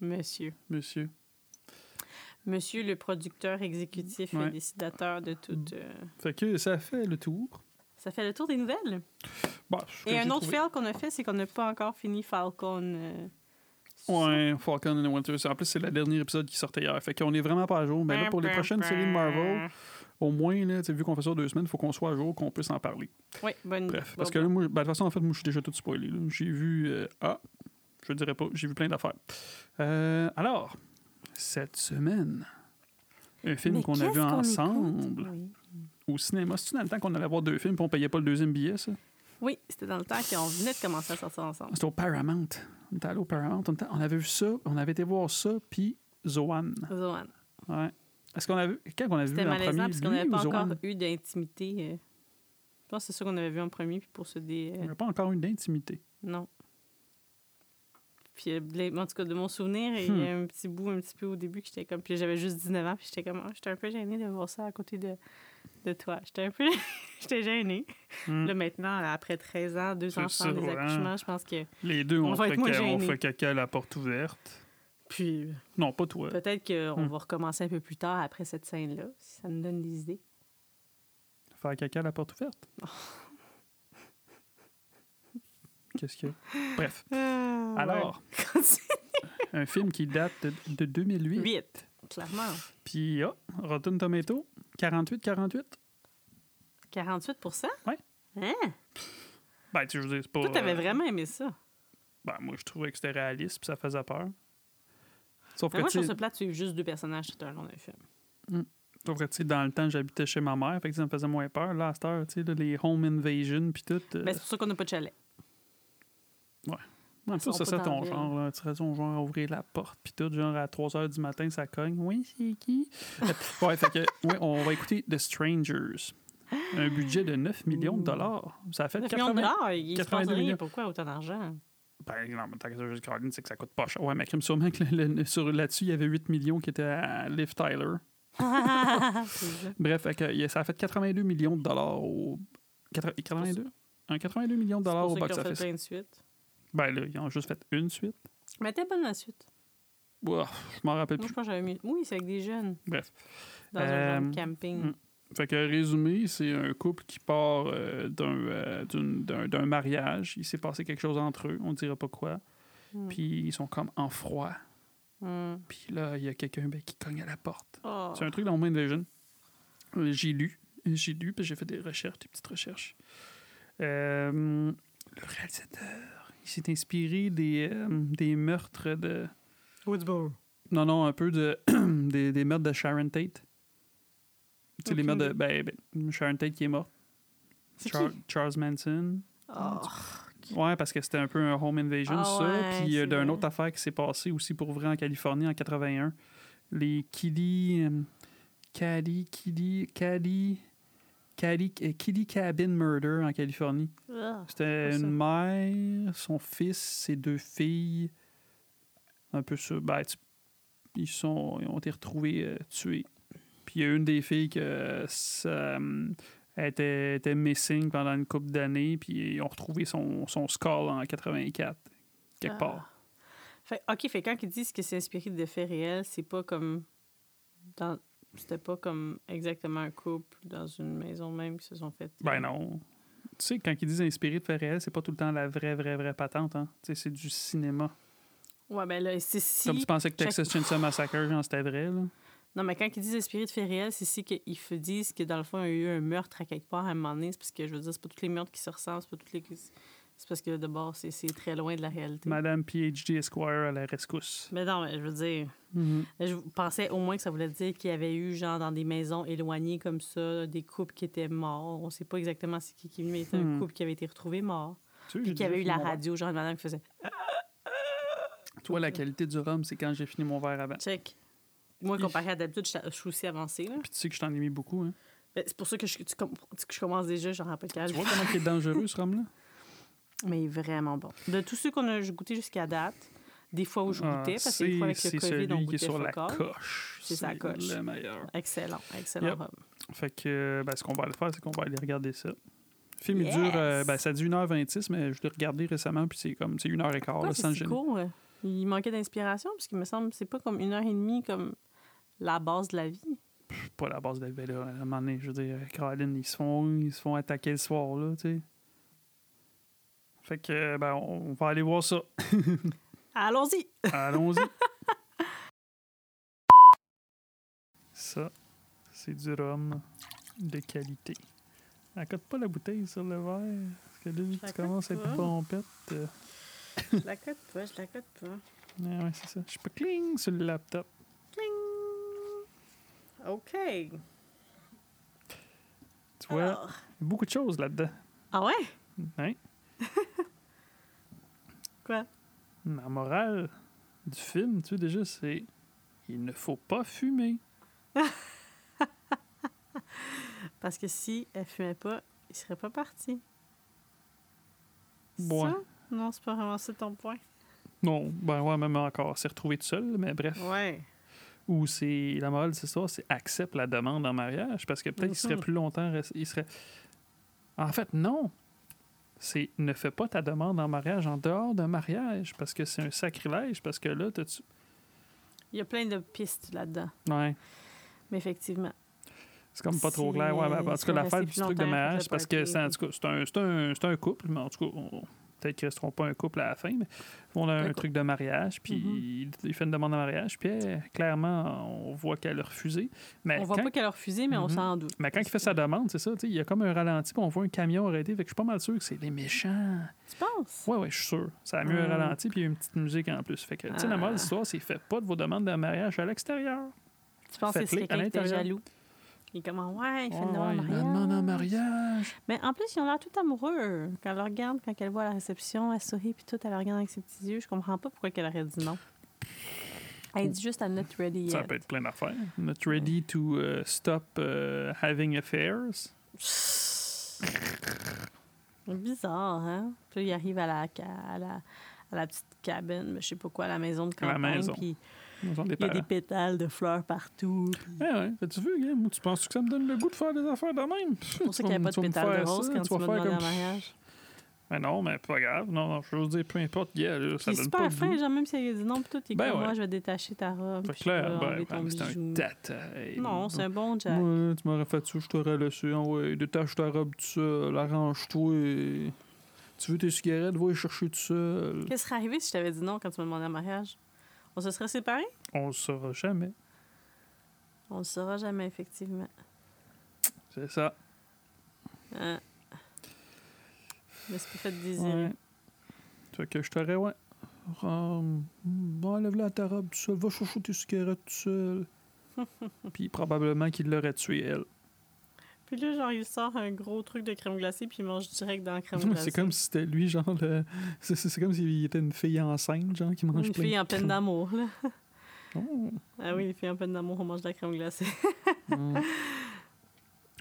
Monsieur. monsieur. Monsieur le producteur exécutif Ouais. et décidateur de tout. euh, Fait que ça fait le tour. Ça fait le tour des nouvelles? Bon, que Et un autre trouvé. fail qu'on a fait, c'est qu'on n'a pas encore fini Falcon. euh, Ouais, Falcon and the Winter. En plus, c'est le dernier épisode qui sortait hier. Fait qu'on est vraiment pas à jour. Mais là, pour les prochaines séries de Marvel, au moins, là, vu qu'on fait ça deux semaines, il faut qu'on soit à jour, qu'on puisse en parler. Oui, bonne Bref, parce que là, moi, ben, de toute façon, en fait, moi, je suis déjà tout spoilé. J'ai vu. euh, ah, je dirais pas, j'ai vu plein d'affaires. Euh, alors, cette semaine, un film qu'on a vu ensemble? Oui. au cinéma. C'est-tu dans le temps qu'on allait voir deux films et on payait pas le deuxième billet, ça? Oui, c'était dans le temps qu'on venait de commencer à sortir ensemble. C'était au Paramount. On était allé au Paramount. On, avait vu ça, on avait été voir ça, puis Zoan. Zoan. Ouais. Est-ce qu'on a vu. Quand on a vu C'était en malaisant premier, parce qu'on n'avait pas encore eu d'intimité. euh. Je pense que c'est ça qu'on avait vu en premier, puis pour se dé... On euh, n'a pas encore eu d'intimité. Non. Puis, euh, en tout cas, de mon souvenir, il Hmm. y a un petit bout, un petit peu au début, que j'étais comme. Puis j'avais juste 19 ans, puis j'étais comme. Ah, j'étais un peu gênée de voir ça à côté de, de toi. J'étais un peu. j'étais gênée. Hmm. Là, maintenant, après 13 ans, deux enfants, des ouais. accouchements, je pense que. Les deux, On fait, être moins ca- on gênés. fait caca à la porte ouverte. Puis Non, pas toi. peut-être qu'on Hmm. va recommencer un peu plus tard après cette scène-là, si ça nous donne des idées. Faire caca à la porte ouverte? Qu'est-ce que. Bref. Alors, un film qui date de, de 2008. 8, clairement. Puis, ah, Rotten Tomato, 48-48. 48 Ouais. Hein? Ben, tu sais, je veux dire, c'est pas. Toi, t'avais euh, vraiment aimé ça. Ben, moi, je trouvais que c'était réaliste, puis ça faisait peur. Sauf Mais que, moi, tu sais, ça plate de suivre juste deux personnages tout un long d'un film. sauf que, tu sais, dans le temps, j'habitais chez ma mère, fait que ça me faisait moins peur. Là, à cette heure, tu sais, les home invasion, puis tout. euh, Ben, c'est pour ça qu'on n'a pas de chalet. Ouais, ça, dans ton genre. Là. Tu serais ton genre à ouvrir la porte, puis tout, genre à 3 h du matin, ça cogne. Oui, c'est qui? ouais, fait que, ouais, on va écouter The Strangers. Un budget de 9 millions de dollars. Ça a fait 9 millions de 80... dollars, il se passe 82 rien. millions. Pourquoi autant d'argent? Ben, non, mais tant que ça, juste Caroline, c'est que ça coûte pas cher. Ouais, mais crime sûrement que le- le- sur là-dessus, il y avait 8 millions qui étaient à Liv Tyler. C'est. Bref, fait que, ça a fait 82 millions de dollars au. 80 82? Un 82 millions de C'est dollars pour au box-office. Ben là, ils ont juste fait une suite. Mais t'es bonne la suite. Ouah, je m'en rappelle Moi, plus. je pense que j'avais mis. Oui, c'est avec des jeunes. Bref. Dans un genre de Euh, camping. mm. Fait que résumé, c'est un couple qui part euh, d'un, euh, d'une- d'un, d'un mariage. Il s'est passé quelque chose entre eux, on dira pas quoi. Mm. Puis ils sont comme en froid. Mm. Puis là, il y a quelqu'un ben, qui cogne à la porte. Oh. C'est un truc dans Home Invasion. Euh, J'ai lu. J'ai lu, puis j'ai fait des recherches, des petites recherches. Euh, le réalisateur, il s'est inspiré des, euh, des meurtres de. Woodsboro. Non, non, un peu de des, des meurtres de Sharon Tate. Tu sais, les meurtres de. Ben, ben, Sharon Tate qui est morte. C'est Char- qui? Charles Manson. Oh. Ouais, parce que c'était un peu un home invasion, Ah ça. ouais, Puis euh, d'une autre affaire qui s'est passée aussi pour vrai en Californie en 81. Les Kiddy. euh, Caddy, Kiddy, Caddy. Caddy, euh, Cabin Murder en Californie. Ah. C'était une mère, son fils, ses deux filles. Un peu ça. Ben, ils, sont, ils ont été retrouvés euh, tués. Puis il y a une des filles que ça, elle était, était missing pendant une couple d'années. Puis ils ont retrouvé son, son skull en 84, quelque Ah. part. Fait, OK, fait quand ils disent que c'est inspiré de faits réels, c'est pas comme. Dans... C'était pas comme exactement un couple dans une maison même qui se sont fait. Ben non. Tu sais, quand ils disent inspiré de faits réels, c'est pas tout le temps la vraie, vraie, vraie patente. Hein? Tu sais, c'est du cinéma. Ouais, ben là, c'est si. Comme tu pensais que chaque- Texas Chainsaw Massacre, genre, c'était vrai, là. Non, mais quand ils disent inspiré de faits réels, c'est si qu'ils disent que dans le fond, il y a eu un meurtre à quelque part à un moment donné. C'est parce que je veux dire, c'est pas tous les meurtres qui se ressemblent, c'est pas tous les. C'est parce que de bord, c'est c'est très loin de la réalité. Madame PhD Esquire à la rescousse. Mais non, mais je veux dire. Je pensais au moins que ça voulait dire qu'il y avait eu, genre, dans des maisons éloignées comme ça, des couples qui étaient morts. On sait pas exactement c'est qui qui est venu, mais c'était un Hmm. couple qui avait été retrouvé mort. Tu Puis qu'il y avait eu la radio, genre, une madame qui faisait. Toi, la qualité du rhum, c'est quand j'ai fini mon verre avant. check. Moi, comparé à d'habitude, je suis aussi avancée, là. Puis tu sais que je t'en ai mis beaucoup, hein. Ben, C'est pour ça que je, tu que je commence déjà, genre, un peu Tu vois comment il est dangereux, ce rhum-là? Mais il est vraiment bon. De tous ceux qu'on a goûté jusqu'à date, des fois où je Ah, goûtais, parce que des fois avec le c'est COVID, celui on qui est goûtait sur la coche. C'est sa coche. le meilleur. Excellent, excellent Yep. rhum. Fait que, euh, ben, ce qu'on va aller faire, c'est qu'on va aller regarder ça. Le film, il dure, euh, ben, ça dure 1h26, mais je l'ai regardé récemment, puis c'est comme, c'est 1h15, Pourquoi là, c'est sans si gêner. court? euh? Il manquait d'inspiration, parce qu'il me semble que c'est pas comme une heure et demie comme la base de la vie. Pas la base de la là, à un moment donné, je veux dire, Caroline, ils se font, ils se font attaquer le soir, là, tu sais. Fait que, euh, ben, on va aller voir ça. Allons-y! Allons-y. Ça, c'est du rhum de qualité. Accote pas la bouteille sur le verre. Parce que là, la tu commences à être pompette. euh. Je la cote pas, je la cote pas. Ah ouais, c'est ça. Je suis pas cling sur le laptop. OK. Tu vois, Alors. beaucoup de choses là-dedans. Ah ouais? Hein? Quoi? La morale du film, tu sais, déjà, c'est il ne faut pas fumer. Parce que si elle fumait pas, il serait pas parti. C'est ça? Non, c'est pas vraiment ça ton point. Non, ben ouais, même encore, c'est retrouvé tout seul, mais bref. Ouais. Ou c'est la morale de cette histoire, c'est accepte la demande en mariage parce que peut-être qu'il serait plus longtemps il serait En fait, non. C'est ne fais pas ta demande en mariage en dehors d'un mariage parce que c'est un sacrilège parce que là t'as-tu Il y a plein de pistes là-dedans. Ouais, Mais effectivement. c'est comme pas trop clair. Ouais, ben, en tout cas, l'affaire du truc de mariage, parce que c'est, en tout cas, c'est un, un, c'est un couple, mais en tout cas, on- peut-être qu'ils resteront pas un couple à la fin, mais on a un D'accord. truc de mariage, puis Mhm. il, il fait une demande en mariage, puis elle, clairement, on voit qu'elle a refusé. Mais on voit quand- pas qu'elle a refusé, mais on Mhm. s'en doute. Mais quand il fait sa demande, c'est ça, il y a comme un ralenti, puis on voit un camion arrêté, fait que je suis pas mal sûr que c'est les méchants. Tu penses? Ouais, ouais, je suis sûr. Ça a mieux un Ah. ralenti, puis il y a une petite musique en plus. Fait que, tu sais, la Ah. morale de l'histoire, c'est fait pas de vos demandes de mariage à l'extérieur. Tu penses que c'est quelqu'un qui était jaloux? Il est comme, ouais, il fait en ouais, il mariage. demande en mariage. Mais en plus, ils ont l'air tout amoureux. Quand elle le regarde, quand elle voit à la réception, elle sourit, puis tout, elle le regarde avec ses petits yeux. Je comprends pas pourquoi elle aurait dit non. Elle dit juste, I'm not ready yet. Ça peut être plein d'affaires. Not ready to uh, stop uh, having affairs. C'est bizarre, hein? Puis là, il arrive à la, à la, à la petite cabine, je sais pas quoi, à la maison de À la campagne, maison. puis il y a des pétales de fleurs partout. puis Ouais, gars? Moi, tu penses que ça me donne le goût de faire des affaires de même? C'est pour ça qu'il n'y avait pas de pétales de rose quand tu m'as demandé en mariage. Mais non, mais pas grave. Non, non, je veux dire, peu importe, gars, là, ça donne super pas fin, genre, même si elle a dit non, puis tout, il Ben comme ouais. moi, je vais détacher ta robe. Puis clair, ben, ben, c'est un détail. Non, c'est un bon Jack. Tu m'aurais fait ça, je t'aurais laissé. Ah ouais, détache ta robe tout seul, arrange-toi. et- Tu veux tes cigarettes, va les chercher tout seul. Qu'est-ce qui serait arrivé si je t'avais dit non quand tu m'as demandé en mariage? On se serait séparés? On le saura jamais. On le saura jamais, effectivement. C'est ça. Hein. Mais c'est pas fait désirer. Ouais. Fait que je t'aurais, ouais. Hum, Enlève-la à ta robe tout seul, va chercher tes cigarettes tout seul. Puis probablement qu'il l'aurait tué, elle. Puis là, genre, il sort un gros truc de crème glacée, puis il mange direct dans la crème glacée. c'est comme si c'était lui, genre, le... c'est, comme s'il était une fille enceinte, genre, qui mange Une plein fille de en peine d'amour, là. Oh. Ah oui, les filles en peine d'amour, on mange de la crème glacée. Mm.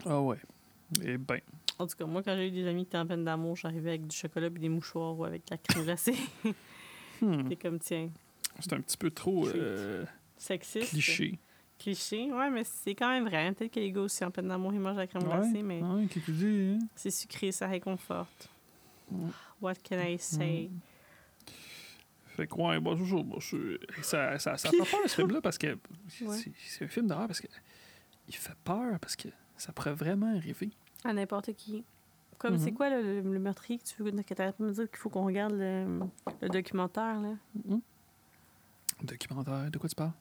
Ah ouais. Eh ben. En tout cas, moi, quand j'ai eu des amis qui étaient en peine d'amour, j'arrivais avec du chocolat et des mouchoirs ou avec de la crème glacée. hmm, C'est comme, tiens, C'est un petit peu trop euh, sexiste. cliché. Cliché, ouais, mais c'est quand même vrai. Peut-être que les gars aussi en peine d'amour, ils mangent de la crème Ouais, glacée, mais ouais, qu'est-ce que tu dis, hein? c'est sucré, ça réconforte. Ouais. What can I say? Fait que, ouais, c'est ça, ça, ça, fait peur, ce film-là, parce que Ouais. c'est, un film d'horreur, parce que il fait peur, parce que ça pourrait vraiment arriver. À n'importe qui. Comme, Mhm. c'est quoi le, le, le meurtrier que tu veux que pas me dire qu'il faut qu'on regarde le, le documentaire, là? Mhm. Documentaire, de quoi tu parles?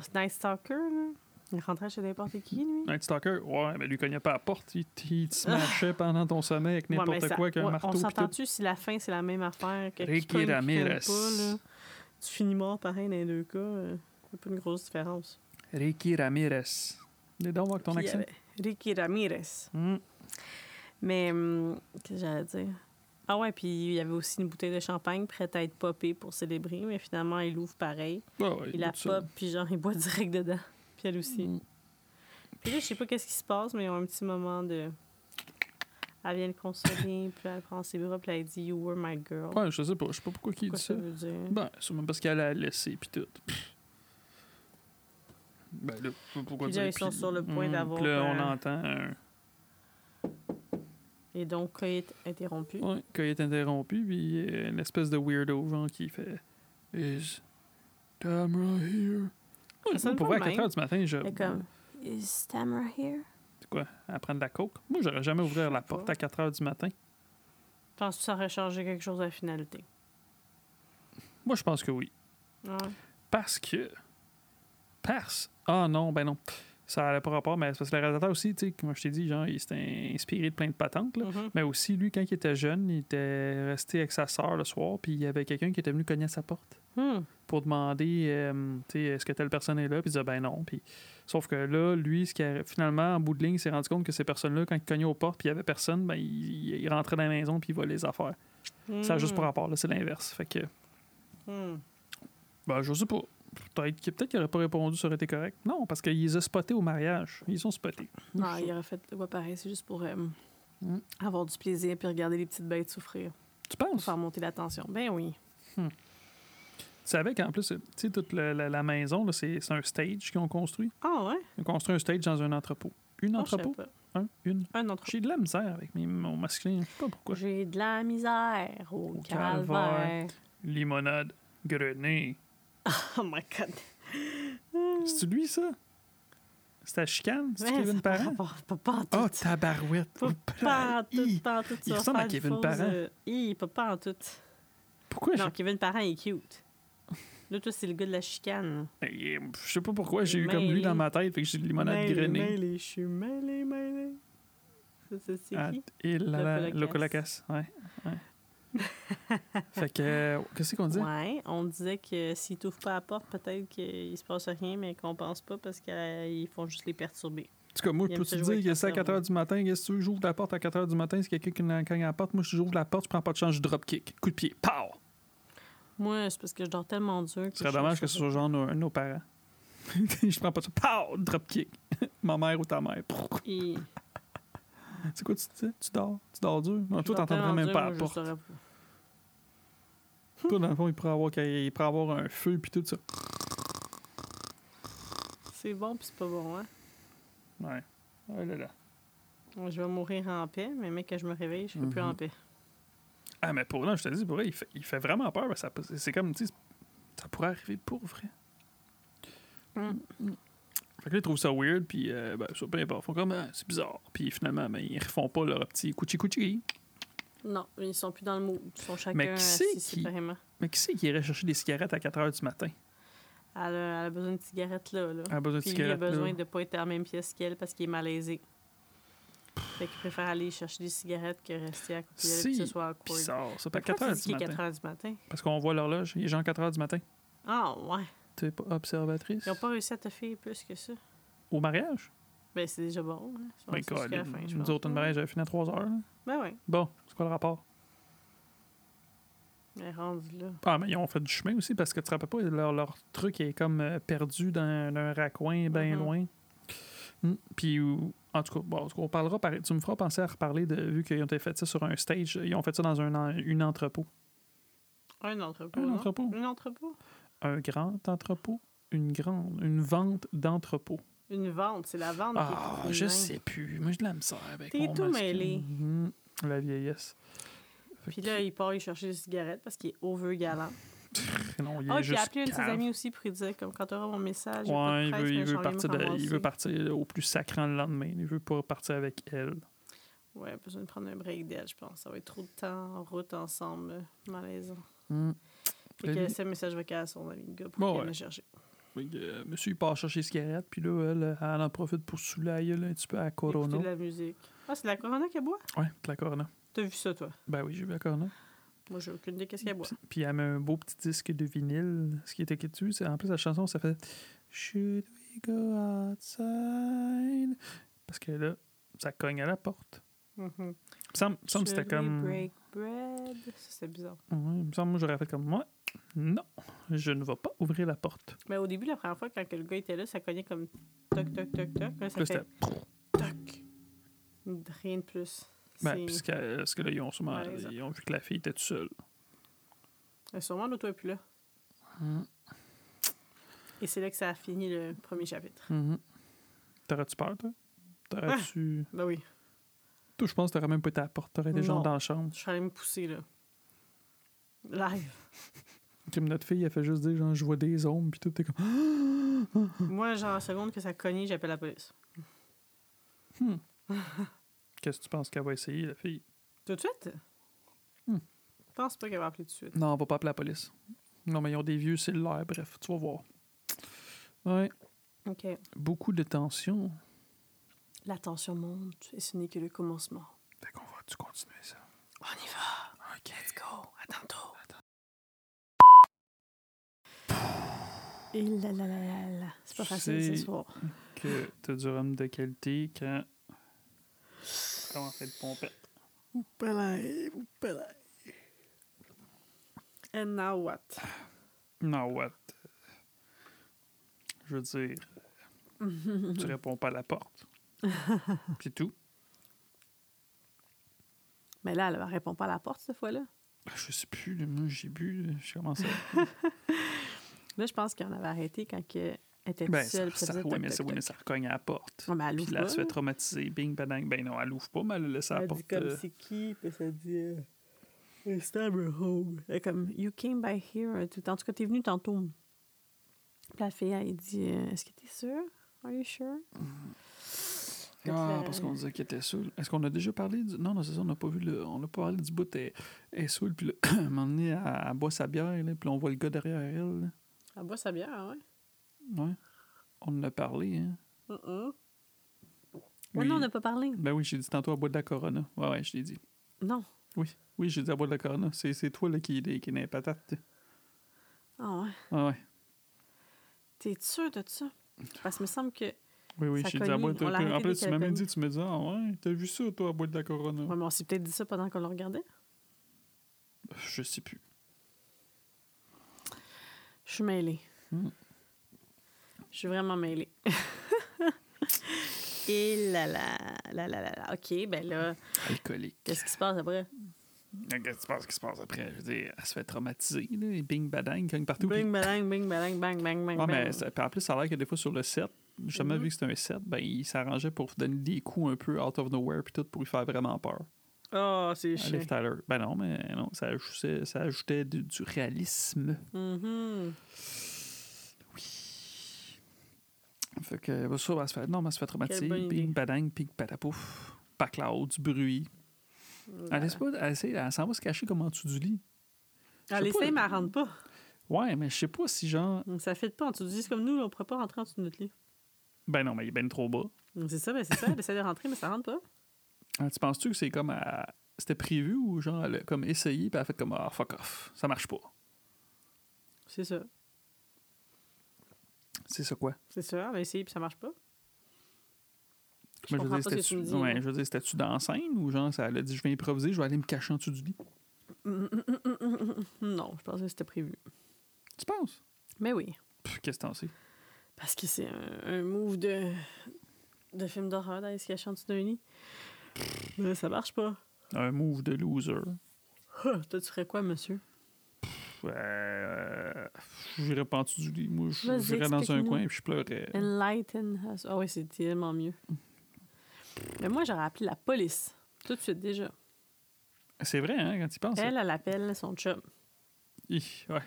C'est Night Stalker, là? Il rentrait chez n'importe qui, lui? Night Stalker? Ouais, mais lui cognait pas la porte, il, il te smashait pendant ton sommeil avec n'importe quoi, qu'un ouais, marteau On s'entend-tu si la fin, c'est la même affaire que Ricky Ramirez. pas? Tu finis mort pareil dans les deux cas. euh, Il n'y a pas une grosse différence. Ricky Ramirez. Donc voir avec ton accent. Ricky Ramirez. Hmm. Mais, hum, qu'est-ce que j'allais dire? Ah ouais, puis il y avait aussi une bouteille de champagne prête à être popée pour célébrer, mais finalement, il l'ouvre pareil. Ah ouais, Il la pop, puis genre, il boit direct dedans. Puis elle aussi. Hmm. Puis là, je sais pas qu'est-ce qui se passe, mais ils ont un petit moment de... Elle vient le consoler, puis elle prend ses bras, puis elle dit « You were my girl Ouais, je sais pas, je sais pas pourquoi il dit ça ça. veut dire? Ben, sûrement parce qu'elle a laissé pis tout. Ben là, pourquoi Puis là, dire ils sont sur le point Hmm, d'avoir, Puis là, on euh, entend un Et donc, coït interrompu. ouais, quand il est interrompu, puis une espèce de weirdo, genre, qui fait Is Tamara here? Ouais, Ça pour à de 4 h du matin, je. Est comme « Is Tamara here? C'est quoi? À prendre de la coke? Moi, j'aurais jamais ouvert la porte pas. à 4 h du matin. Penses-tu que ça aurait changé quelque chose à la finalité? Moi, je pense que oui. Ouais. Parce que. Parce. Ah non, ben non. Ça n'avait pas rapport, mais c'est parce que le réalisateur aussi, tu sais, comme je t'ai dit, genre, il s'était inspiré de plein de patentes. Là. Mhm. Mais aussi, lui, quand il était jeune, il était resté avec sa sœur le soir, puis il y avait quelqu'un qui était venu cogner à sa porte Hmm. pour demander, euh, tu sais, est-ce que telle personne est là, puis il disait, ben non. Puis, sauf que là, lui, ce qui a, finalement, en bout de ligne, il s'est rendu compte que ces personnes-là, quand ils cognaient aux portes, puis il y avait personne, ben, il, il rentrait dans la maison, puis il volait les affaires. Ça a juste Hmm. rapport, là, c'est l'inverse. Fait que, Hmm. ben, je sais pas. Peut-être qu'il peut qu'il aurait pas répondu, ça aurait été correct. Non, parce qu'ils les ont spotés au mariage. Ils sont spotés. Non, il aurait fait ouais, pareil, c'est juste pour euh, Hmm. avoir du plaisir puis regarder les petites bêtes souffrir. Tu Pour penses? faire monter la tension. Ben oui. Tu savais qu'en plus, tu sais, toute la, la- la maison, là, c'est un stage qu'ils ont construit. Ah ouais? Ils ont construit un stage dans un entrepôt. Une Ah, savais entrepôt? Un, une? Un autre. J'ai de la misère avec mes- mon masculin. Je sais pas pourquoi. J'ai de la misère au, Au calvaire. calvaire. Limonade, grenée. Oh my god. C'est lui, ça? C'est ta chicane? C'est Ouais, Kevin Parent? rapport- Pas, pas en tout. Oh, tabarouette! Pas, pas en tout, pas en tout. Il ressemble à Kevin Parent. euh, hi, pas, pas en tout. Pourquoi Non. Kevin Parent est cute. Là, toi, c'est le gars de la chicane. Eh, Je sais pas pourquoi j'ai eu comme lui dans ma tête, fait que j'ai de limonade Mêlé, grenée. mêlé, je suis mêlé, mêlé. Ça, ça, c'est qui? et. Locolacasse, ouais. ouais. fait que, euh, qu'est-ce qu'on dit? Ouais, on disait que s'ils t'ouvrent pas la porte, peut-être qu'il se passe rien, mais qu'on pense pas parce qu'ils font juste les perturber. tout cas, moi, je peux te dire que c'est à la 4 h du matin. Qu'est-ce que tu? J'ouvre la porte à 4 h du matin. Si quelqu'un qui cogne à la porte, moi, si j'ouvre la porte, je prends pas de chance, je drop kick. Coup de pied. Pow! Moi, c'est parce que je dors tellement dur. Ce serait dommage que ce soit genre nos, nos parents. je prends pas de chance. Pow! Drop kick. Ma mère ou ta mère. Et... C'est quoi tu disais? Tu dors? Tu dors dur? Non, toi, t'entendrais même pas la porte. Toi, dans le fond, il pourrait avoir, il pourrait avoir un feu puis tout ça. C'est bon, puis c'est pas bon, hein? Ouais. Oh là là. Je vais mourir en paix, mais mec, quand je me réveille, je suis plus Mhm. en paix. Ah, mais pour là, je te dis, pour vrai, il fait, il fait vraiment peur. ça- C'est comme, tu sais, ça pourrait arriver pour vrai. Mm. Fait que là, ils trouvent ça weird, puis euh, ben, ça, peu importe. Ils font comme, Ah, c'est bizarre. Puis finalement, ben, ils refont pas leur petit couchi-couchi. Non, ils sont plus dans le mood. Ils sont chacun Mais qui assis qui- séparément. Mais qui c'est qui irait chercher des cigarettes à 4 h du matin? Elle a, elle a besoin de cigarettes là. là. Elle a besoin de lui, il a cigarettes. besoin là. de pas être à la même pièce qu'elle parce qu'il est malaisé. Fait qu'il préfère aller chercher des cigarettes que rester à côté d'elle Si que ce soit awkward. Bizarre, ça. Pas Pourquoi 4 tu h dis du qu'il est matin. 4 heures du matin? Parce qu'on voit l'horloge. Il est genre 4 h du matin. Ah, ouais. Observatrice? Ils n'ont pas réussi à te faire plus que ça. Au mariage? Ben, c'est déjà bon. Hein. Ben, jusqu'à la fin, je nous pense. autres, une mariage, j'avais fini à 3 h. Ben, ouais. Bon, c'est quoi le rapport? Mais rendu là. Ah, mais ils ont fait du chemin aussi parce que tu te rappelles pas, leur, leur truc est comme euh, perdu dans un raccoin bien Mhm. loin. Hmm. Puis, en tout cas, bon, on parlera, par- tu me feras penser à reparler de, vu qu'ils ont fait ça sur un stage, ils ont fait ça dans un, une entrepôt. Un entrepôt. Un non? entrepôt. Un entrepôt? Un grand entrepôt? Une grande, une vente d'entrepôt. Une vente. C'est la vente Ah, je sais plus. Moi, je la misère avec T'es tout mêlé. Mhm. La vieillesse. Fait Puis que- là, il part y chercher des cigarettes parce qu'il est over galant. non, il est j'ai juste appelé un de ses amis aussi pour lui dire comme quand tu auras mon message. a Ouais, il presse, veut, il me partir de- il veut partir au plus sacrant le lendemain. Il veut pas partir avec elle. Ouais, besoin de prendre un break d'elle, je pense. Ça va être trop de temps en route ensemble, malaisant. Hmm. Fait Puis que lui- laissé un message vocal à son ami le gars pour Bon, qu'il ouais. le chercher. Fait que, euh, monsieur, il part chercher les cigarettes, puis là, elle, elle en profite pour saouler la gueule un petit peu à la Corona. De la musique. Ah, c'est la Corona qu'elle boit? Ouais, de la Corona. T'as vu ça, toi? Ben oui, j'ai vu la Corona. Moi, j'ai aucune idée qu'est-ce qu'elle boit. Puis, elle met un beau petit disque de vinyle. Ce qui était dessus, c'est en plus la chanson, ça fait Should we go outside? Parce que là, ça cogne à la porte. Il me semble, il me semble que c'était comme. break bread? Ça, c'est bizarre. Ouais, il me semble, moi, j'aurais fait comme moi. Non, je ne vais pas ouvrir la porte. Mais au début, la première fois, quand le gars était là, ça cognait comme toc, toc, toc, toc. Là, ça fait toc. Rien de plus. Ben, C'est- parce que, là, ils ont sûrement. Ils ont vu que la fille était toute seule. Euh, Sûrement, l'auto est plus là. Mhm. Et c'est là que ça a fini le premier chapitre. Mhm. T'aurais-tu peur, toi? T'aurais-tu. Ben oui. Toi, je pense que t'aurais même pas été à la porte. T'aurais genre Non. dans la chambre. Je suis allée me pousser, là. Live. Comme notre fille, elle fait juste dire, genre, je vois des ombres, puis tout, t'es comme. Moi, genre, la seconde que ça cognait, j'appelle la police. Qu'est-ce que tu penses qu'elle va essayer, la fille? Tout de suite? Hmm. Je pense pas qu'elle va appeler tout de suite. Non, on va pas appeler la police. Non, mais ils ont des vieux cellulaires, bref, tu vas voir. Ouais, OK. beaucoup de tension. La tension monte et ce n'est que le commencement. Fait qu'on va-tu continuer ça? On y va. OK. Let's go. À tantôt. Et là là là là là. C'est pas facile ce soir. Que t'as du rhum de qualité quand. Comment faire de pompette? Oupalaï, oupalaï. And now what? Non, what? Je veux dire, tu réponds pas à la porte. C'est tout. Mais là, elle répond pas à la porte cette fois-là. Je sais plus, moi j'ai bu, j'ai commencé à... Là, je pense qu'on avait arrêté quand elle était Ben, seule. ça, ça ça, toc, mais ça, toc. mais ça recogne à la porte. Ouais, mais elle Puis là, elle se fait traumatiser, bing, badang. Ben non, elle ouvre pas, mais elle le laisse à la Elle porte. dit comme euh, c'est qui, puis ça dit euh, It's time home. Elle comme You came by here. Tu- En tout cas, t'es venu tantôt. Puis la fille, elle dit euh, Est-ce que t'es sûre? Are you sure? Que Ah, parce qu'on disait qu'elle était saoule. Est-ce qu'on a déjà parlé du... Non, non, c'est ça, on n'a pas vu le... On n'a pas parlé du bout, elle elle est saoule, puis là, à un moment donné, elle, elle boit sa bière, là, puis on voit le gars derrière elle. là. Elle boit sa bière, ouais. Ouais. On en a parlé, hein. Mm-mm. Ouais, Oui. non, on n'a pas parlé. Ben oui, j'ai dit tantôt, elle boit de la Corona. Ouais, ouais, je l'ai dit. Non. Oui, j'ai dit, elle boit de la Corona. C'est c'est toi, là, qui, qui est dans les patates. Ah ouais. Ah ouais. T'es sûr de ça? Parce qu'il me semble que Oui, oui, j'ai dit à boîte. On l'a En arrêté plus, tu m'as même dit, tu me dis, ah ouais, t'as vu ça, toi, à boîte de la Corona? Ouais, mais on s'est peut-être dit ça pendant qu'on le regardait. Je sais plus. Je suis mêlée. Je suis vraiment mêlée. Et là là, là là là là. OK, ben là, Alcoolique. qu'est-ce qui se passe après? Qu'est-ce qui se passe, qui se passe après? Je veux dire, elle se fait traumatiser, là, bing badang, cogne partout. puis- Bing, bang, bing, bang, bang, bang, bang, Ouais, mais bang. ça- puis en plus, ça a l'air que des fois sur le set, justement, Mhm. vu que c'était un set, ben, il s'arrangeait pour donner des coups un peu out of nowhere, puis tout pour lui faire vraiment peur. Oh, c'est à chiant. Liv Tyler. Ben non, mais non, ça ajoutait, ça ajoutait du, du réalisme. Mhm. Fait que bah, ça, elle se fait, non, mais elle se fait traumatiser. Bing, badang, ping, patapouf. Pas cloud, du bruit. Elle, essaie pas, elle, essaie- elle s'en va se cacher comme en dessous du lit. Je Elle essaie, mais elle rentre pas. Ouais, mais je sais pas si genre. Donc, Ça fait pas en dessous du lit. C'est comme nous, là, on pourrait pas rentrer en dessous de notre lit. Ben non, mais il est ben trop bas. Donc, C'est ça, ben c'est ça. Elle essaie de rentrer, mais ça rentre pas. Ah, tu penses-tu que c'est comme. à- C'était prévu ou genre elle a comme essayé puis elle a fait comme ah fuck off, ça marche pas? C'est ça. C'est ça quoi? C'est ça. Elle a essayé, puis ça marche pas. Je je veux dire, c'était-tu ouais, là. je veux dire, c'était-tu dans la scène ou genre ça elle a dit je vais improviser, je vais aller me cacher en dessous du lit? Non, je pensais que c'était prévu. Tu penses? Mais oui. Qu'est-ce que t'en sais? Parce que c'est un, un move de, de film d'horreur d'aller se cacher en dessous d'un lit. Mais ça marche pas. Un move de loser. Ah, Toi, tu ferais quoi, monsieur? Euh, j'irais pas en dessous du lit. Moi, j'irais dans un coin et je pleurais. Enlighten us. Ah oui, c'est tellement mieux. Mais moi, j'aurais appelé la police. Tout de suite, déjà. C'est vrai, hein, quand tu penses. Elle, elle appelle son chum. Hi, ouais.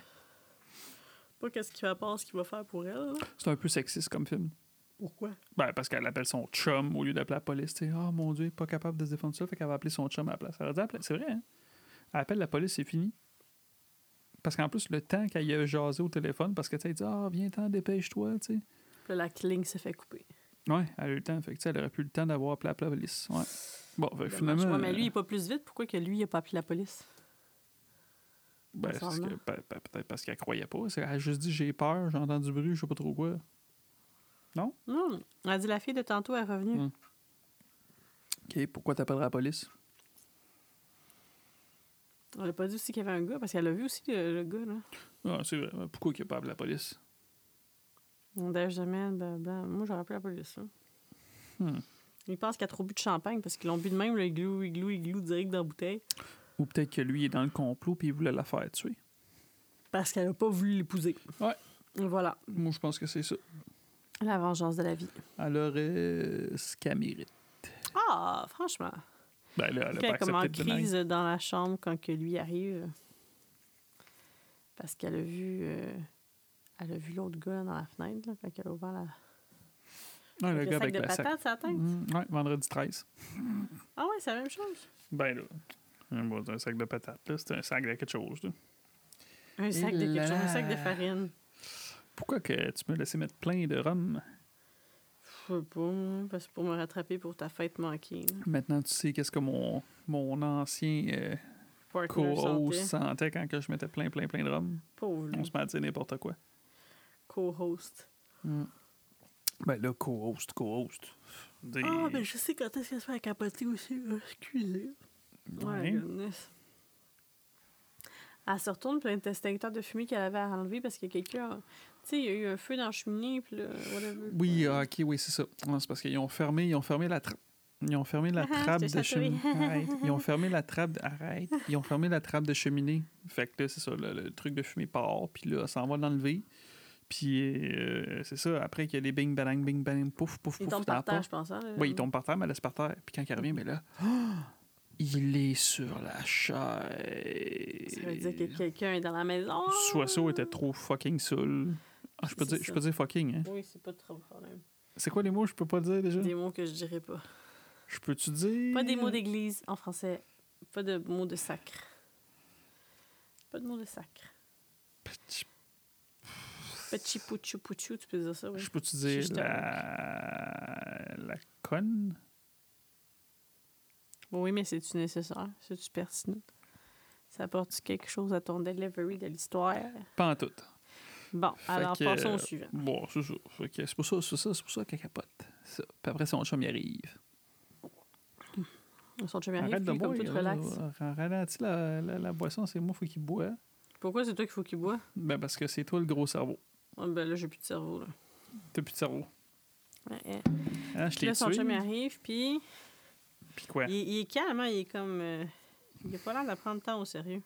Pas qu'est-ce qu'il va pas, ce qu'il va faire pour elle. C'est un peu sexiste comme film. Pourquoi? Ben, parce qu'elle appelle son chum au lieu d'appeler la police. Tu sais, oh mon Dieu, pas capable de se défendre ça, fait qu'elle va appeler son chum à la place. Elle a dit appeler- C'est vrai, hein? Elle appelle la police, c'est fini. Parce qu'en plus, le temps qu'elle a jasé au téléphone, parce que tu elle dit Ah, viens-t'en, dépêche-toi, tu sais. Puis la ligne se fait couper. Ouais, elle a eu le temps. Fait que, elle aurait plus le temps d'avoir appelé la police. Ouais. Bon, fait finalement. Mais lui, il euh, est pas plus vite. Pourquoi que lui, il a pas appelé la police? Ben, parce peut-être parce qu'elle croyait pas. Elle a juste dit j'ai peur, j'entends du bruit, je sais pas trop quoi. Non? Elle a dit la fille de tantôt est revenue. Mm. Ok, pourquoi t'appellerais la police? On a pas dit aussi qu'il y avait un gars, parce qu'elle a vu aussi le, le gars, là. Ah, c'est vrai. Pourquoi qu'il a pas appelé la police? On dèche jamais, blablabla. Moi, j'aurais appelé la police, là. Hmm. Ils pensent qu'il a trop bu de champagne parce qu'ils l'ont bu de même, le igloo, igloo, igloo, direct dans la bouteille. Ou peut-être que lui est dans le complot puis il voulait la faire tuer. Parce qu'elle a pas voulu l'épouser. Ouais. Voilà. Moi, je pense que c'est ça. La vengeance de la vie. Elle aurait euh, ce qu'elle mérite. Ah, franchement. Ben là, elle a pas comme en crise dans la chambre quand que lui arrive. Parce qu'elle a vu. euh, elle a vu l'autre gars dans la fenêtre, là, quand elle a ouvert la. Ouais, le gars sac avec de la sac. patates, sa tête. Mm, ouais, vendredi 13. Ah ouais, c'est la même chose. Ben là, un, bon, un sac de patates, là, c'est un sac de quelque chose. Là. Un sac de quelque chose, un sac de farine. Pourquoi que tu me laissais mettre plein de rhum? Je sais pas, parce que pour me rattraper pour ta fête manquée. là. Maintenant, tu sais qu'est-ce que mon, mon ancien euh, Partner co-host sentait quand que je mettais plein, plein, plein de rhum. Pauvre On se met à dire n'importe quoi. Co-host. Ben là, co-host, co-host. Des... Ah, ben je sais quand est-ce qu'elle se fait capoter aussi. là. Excusez. Ouais, Ouais. goodness. Elle se retourne de extincteur de fumée qu'elle avait à enlever parce que quelqu'un. Tu sais, il y a eu un feu dans la cheminée, puis là, whatever. Oui, ah, ok, oui, c'est ça. Non, c'est parce qu'ils ont fermé, ils ont fermé la trappe. Ils ont fermé la Ah, trappe de cheminée. Arrête. Ils ont fermé la trappe. de- Arrête. Ils ont fermé la trappe de cheminée. Fait que là, c'est ça, le, le truc de fumée part. Puis là, ça en va l'enlever. Puis euh, c'est ça, après qu'il y a des bing, bang, bing, bang, pouf, pouf, Il pouf. tombe dans la par terre, je pense. Hein. Oui, il tombe par terre, mais elle laisse par terre. Puis quand il revient, mais là, il est sur la chaise. Ça veut dire que quelqu'un est dans la maison. Soissot était trop fucking saoul. Ah, je peux dire, je peux dire fucking, hein. Oui, c'est pas trop problème. C'est quoi les mots, je peux pas dire déjà? Des mots que je dirais pas. Je peux-tu dire? Pas des mots d'église en français. Pas de mots de sacre. Pas de mots de sacre. Petit- Petit pouchou pouchou, tu peux dire ça, oui. Je peux-tu dire la... la conne? Oui, mais c'est-tu nécessaire? C'est-tu pertinent? Ça apporte quelque chose à ton delivery de l'histoire? Pas en tout. Bon, Fait alors que, passons au suivant. Bon, c'est ça. Fait que c'est pour ça, c'est ça, c'est pour ça qu'elle capote. Ça. Puis après, son chum, il arrive. Son chum arrive, Arrête de puis boire. comme tout il- relax. Ralentis la, la, la boisson, c'est moi, faut qu'il boit. Pourquoi c'est toi qu'il faut qu'il boit? Ben, parce que c'est toi le gros cerveau. Ah, ben là, j'ai plus de cerveau, là. T'as plus de cerveau. Ouais, ouais. Hein, je Puis là, son tué. chum il arrive, puis Puis quoi? il, il est calme, hein, il est comme... euh, il a pas l'air de prendre temps au sérieux.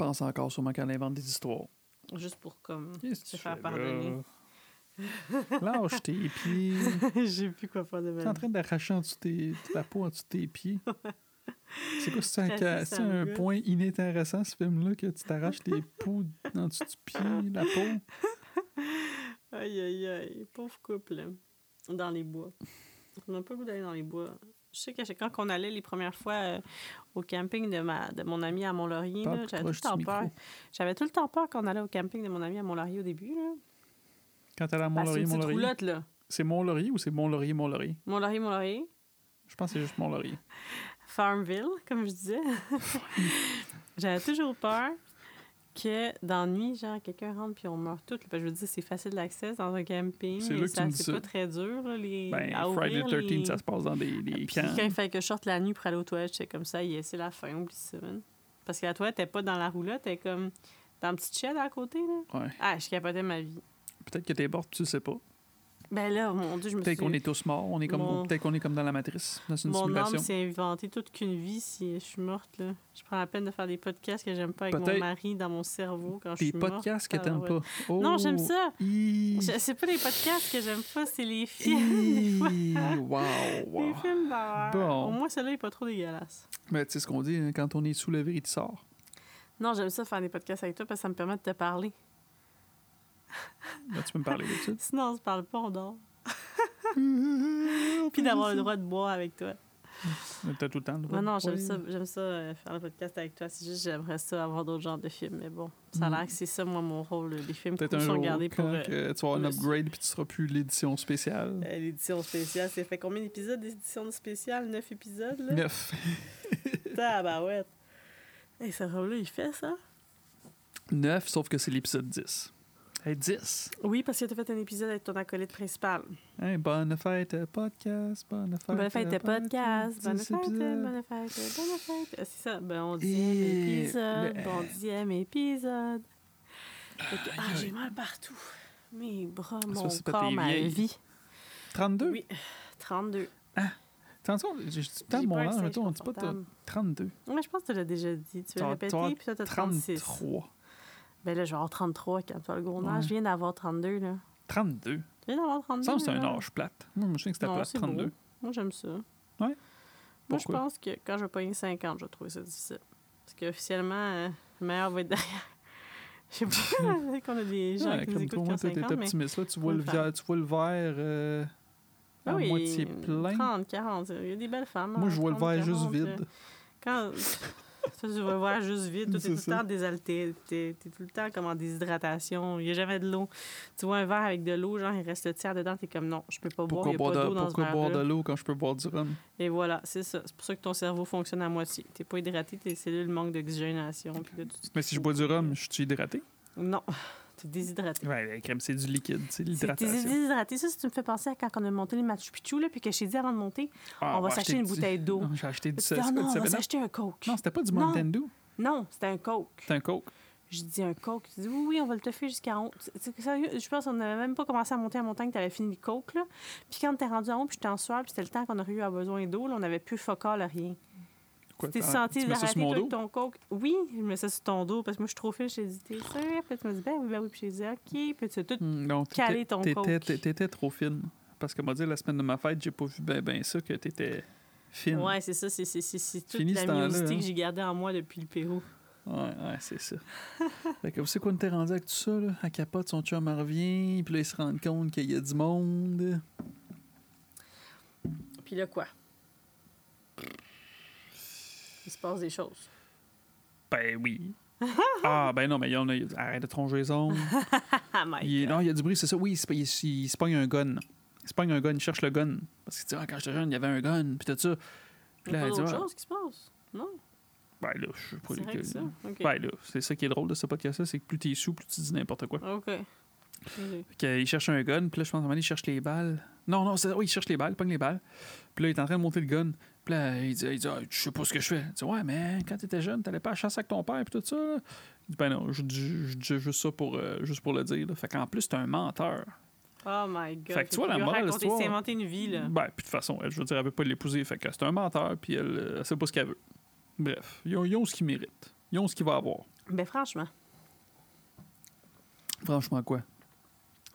Pense encore sûrement qu'elle invente des histoires. Juste pour, comme, se tu faire pardonner. là? Lâche tes pieds. j'ai plus quoi faire de T'es en ma train d'arracher en dessous tes, la peau en dessous de tes pieds. C'est quoi, c'est un, un point inintéressant, ce film-là, que tu t'arraches tes peaux en dessous du pied, la peau? Aïe, aïe, aïe. Pauvre couple, là. Dans les bois. On n'a pas le goût d'aller dans les bois. Je sais que quand on allait les premières fois euh, au camping de, ma, de mon ami à Mont-Laurier, j'avais tout le temps peur. J'avais tout le temps peur quand on allait au camping de mon ami à Mont-Laurier au début. Là. Quand t'es à Mont-Laurier, Mont-Laurier? C'est Mont-Laurier ou c'est Mont-Laurier, Mont-Laurier? Mont-Laurier, Mont-Laurier. Je pense que c'est juste Mont-Laurier. Farmville, comme je disais. J'avais toujours peur que dans la nuit, genre, quelqu'un rentre puis on meurt que je veux dire, c'est facile d'accès dans un camping. C'est et là que tu ça- me dis C'est pas très dur, là, les, Ben, à Friday ouvrir the 13 les- ça se passe dans des, des Puis camps. quand il fallait que je sorte la nuit pour aller aux toilettes, j'étais comme ça, c'est la fin, oublie ça. Parce que la toilette n'était pas dans la roulotte, était comme dans une petite shed à côté, là. Ouais. Ah, je capotais ma vie. Peut-être que t'es morte, tu sais pas. Ben là, mon Dieu, je me suis... Peut-être qu'on est tous morts. On est comme, Mon- Peut-être qu'on est comme dans la matrice, dans une Mon âme simulation. s'est inventée toute qu'une vie si je suis morte, là. Je prends la peine de faire des podcasts que j'aime pas avec mon mari dans mon cerveau quand je Des suis morte. podcasts que Ah, t'aimes pas. Oh. Non, j'aime ça. Hi. Je- C'est pas les podcasts que j'aime pas, c'est les films. des. Wow, Les wow. films d'horreur. Bon. Au moins, celui-là est pas trop dégueulasse. Mais tu sais ce qu'on dit, hein, quand on est soulevé, il te sort. Non, j'aime ça faire des podcasts avec toi parce que ça me permet de te parler. Là, tu peux me parler de ça? Sinon, on se parle pas, on dort. Puis d'avoir le droit de boire avec toi. T'as tout le temps le droit. Non, non, j'aime ça, j'aime ça euh, faire le podcast avec toi. C'est juste j'aimerais ça avoir d'autres genres de films. Mais bon, ça a l'air que c'est ça, moi, mon rôle. Les films un sont gardés pour euh, que tu vas un upgrade puis tu seras plus l'édition spéciale. euh, l'édition spéciale. C'est fait combien d'épisodes d'édition spéciale? Neuf épisodes, là? Neuf. Tabarouette. Hey, ce rôle-là, il fait ça? Neuf, sauf que c'est l'épisode 10. Hey, 10. Oui, parce que tu as fait un épisode avec ton acolyte principal. Hey, bonne fête, euh, podcast. Bonne fête. Bonne fête euh, de podcast. Bonne 10 fête, bonne fête, bonne fête. Ah, C'est ça. Ben, on dixième Et épisode. le- Bon dixième épisode. Ah, j'ai mal partout. Mes bras, mon c'est pas corps, ma vie. 32? Oui, 32. Attention, j'ai tant J'ai mon âge, mais toi, on dit pas t'as inconfortable. 32. Ouais, je pense que tu l'as déjà dit. Tu tu vas puis toi, t'as 36. 33. Ben là, je vais avoir 33 quand tu as le gros âge. Ouais. Je viens d'avoir 32, là. 32. Je viens d'avoir 32. Ça c'est un âge plate. Moi, je me souviens que c'était plate, c'est 32. beau. Moi, j'aime ça. Ouais? Moi, je pense que quand je vais pogner 50, je vais trouver ça difficile. Parce qu'officiellement, euh, le meilleur va être derrière. Je sais pas qu'on a des gens Ouais, qui nous comme écoutent toi, t'es 50, mais... optimiste. Là, tu vois, le verre, tu vois le verre euh, à oui, moitié plein. 30, 40, il y a des belles femmes. Moi, hein, je vois le 30, verre juste 40, euh, vide. Quand... Toi, tu vas voir juste vide. Toi, t'es C'est tout le ça. temps désalté. T'es t'es tout le temps comme en déshydratation. Il n'y a jamais de l'eau. Tu vois un verre avec de l'eau, genre, il reste le tiers dedans. T'es comme, non, je peux pas boire. Pourquoi, Il n'y a boire, pas de, d'eau dans pourquoi ce boire de l'eau quand je peux boire du rhum? Et voilà, c'est ça. C'est pour ça que ton cerveau fonctionne à moitié. T'es pas hydraté, tes cellules manquent d'oxygénation. Mais si je bois du rhum, je suis hydraté? Non, t'es déshydraté. Ouais, la crème, c'est du liquide, c'est C'est- T'es l'hydratation. déshydraté. Ça, ça, tu me fais penser à quand on a monté les Machu Picchu, là, puis que je t'ai dit avant de monter, Ah, on va acheter s'acheter une du- bouteille d'eau. J'ai acheté du Tu ah c'est non, on va 7-Up? s'acheter un Coke. Non, c'était pas du. Mountain Dew? Non, c'était un Coke. C'était un Coke. Je dis un Coke. Tu dis, oui, oui, on va le toffer jusqu'à 11. C'est- c'est Sérieux, je pense qu'on n'avait même pas commencé à monter la montagne, t'avais fini le Coke, là. Puis quand t'es rendu en haut, puis j'étais en sueur, puis c'était le temps qu'on aurait eu à besoin d'eau, on n'avait plus focal, rien. Quoi, Tu t'es senti avec ton Coke? Oui, je mets ça sur ton dos, parce que moi, je suis trop fine. Je t'ai dit, t'es sûr? Puis tu m'as dit, ben oui, ben oui. Puis j'ai dit, OK. Puis tu as tout Hmm, Non, t'étais- ton Coke. t'étais trop fine. Parce que, moi, dire, la semaine de ma fête, j'ai pas vu ben, ben ça que t'étais fine. Ouais, c'est ça, c'est c'est- c'est- c'est toute Fini la mimosité hein? que j'ai gardée en moi depuis le Pérou. Ouais, ouais, c'est ça. fait que, vous savez quoi, on était rendu avec tout ça, là? À capote, son chum en revient, puis là, il se rend compte qu'il y a du monde. Puis là, quoi? Il se passe des choses. Ben oui. ah, ben non, mais il y en a. Arrête de tronger les ongles. My Il non, il y a du bruit, c'est ça. Oui, il se, il, se- il se pogne un gun. Il se pogne un gun, il cherche le gun. Parce que, tu sais, ah, quand j'étais jeune, il y avait un gun, puis tout ça. Il Puis y a là, pas elle dit, d'autre ah, chose qui se passe? Non? ben là, je sais pas C'est que ça? OK. Ben là, c'est ça qui est drôle de ce podcast-là, c'est que plus t'es sous, plus tu dis n'importe quoi. OK. Fait il cherche un gun, puis là, je pense qu'à un moment donné, il cherche les balles. Non, non, c'est- oui, il cherche les balles, il pogne les balles. Puis là, il est en train de monter le gun. Puis là, il dit, il dit Ah, je sais pas ce que je fais. Il dit, ouais, mais quand t'étais jeune, t'allais pas à chasse avec ton père, puis tout ça. là? Il dit, ben non, je dis juste ça pour, euh, juste pour le dire. là. Fait qu'en plus, c'est un menteur. Oh my god. Fait que tu vois, la morale de raconté, l'histoire- s'est inventé une vie, là. Ben, puis de toute façon, elle, je veux dire, elle veut pas l'épouser. Fait que c'est un menteur, puis elle, euh, elle sait pas ce qu'elle veut. Bref, ils ont, ils ont ce qu'ils méritent. Ils ont ce qu'il va avoir. Ben, franchement. Franchement, quoi?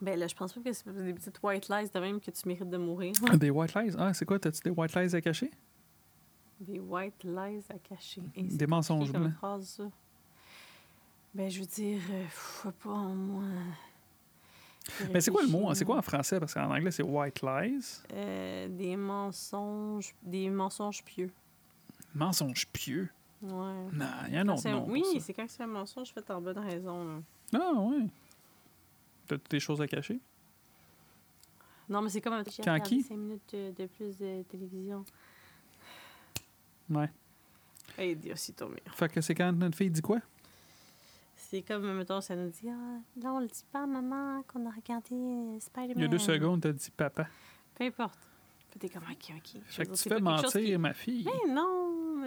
Ben, là, je pense pas que c'est des petites white lies de même que tu mérites de mourir. Des white lies? Ah, c'est quoi? T'as-tu des white lies à cacher? Des white lies à cacher. Et Des mensonges blancs. phrase, ça. Ben, je veux dire, euh, sais pas, moi. Mais c'est quoi le mot Réfléchis, C'est quoi en français? Parce qu'en anglais, c'est white lies. Euh, des mensonges, des mensonges pieux. Mensonge pieux? Ouais. Non, il y a un autre nom. oui, c'est quand c'est un mensonge fait en bonne raison. là. Ah, ouais. T'as des choses à cacher? Non, mais c'est comme un Quand qui? cinq minutes de, de plus de télévision. Ouais. Hey, Dieu, c'est tombé. Fait que c'est quand notre fille dit quoi? C'est comme, mettons, ça nous dit Ah, là, on le dit pas à maman qu'on a regardé euh, Spider-Man. Il y a deux secondes, t'as dit papa. Peu importe. Puis t'es comme, ok, ok. Fait que dire, tu fais mentir qui- ma fille. Mais non,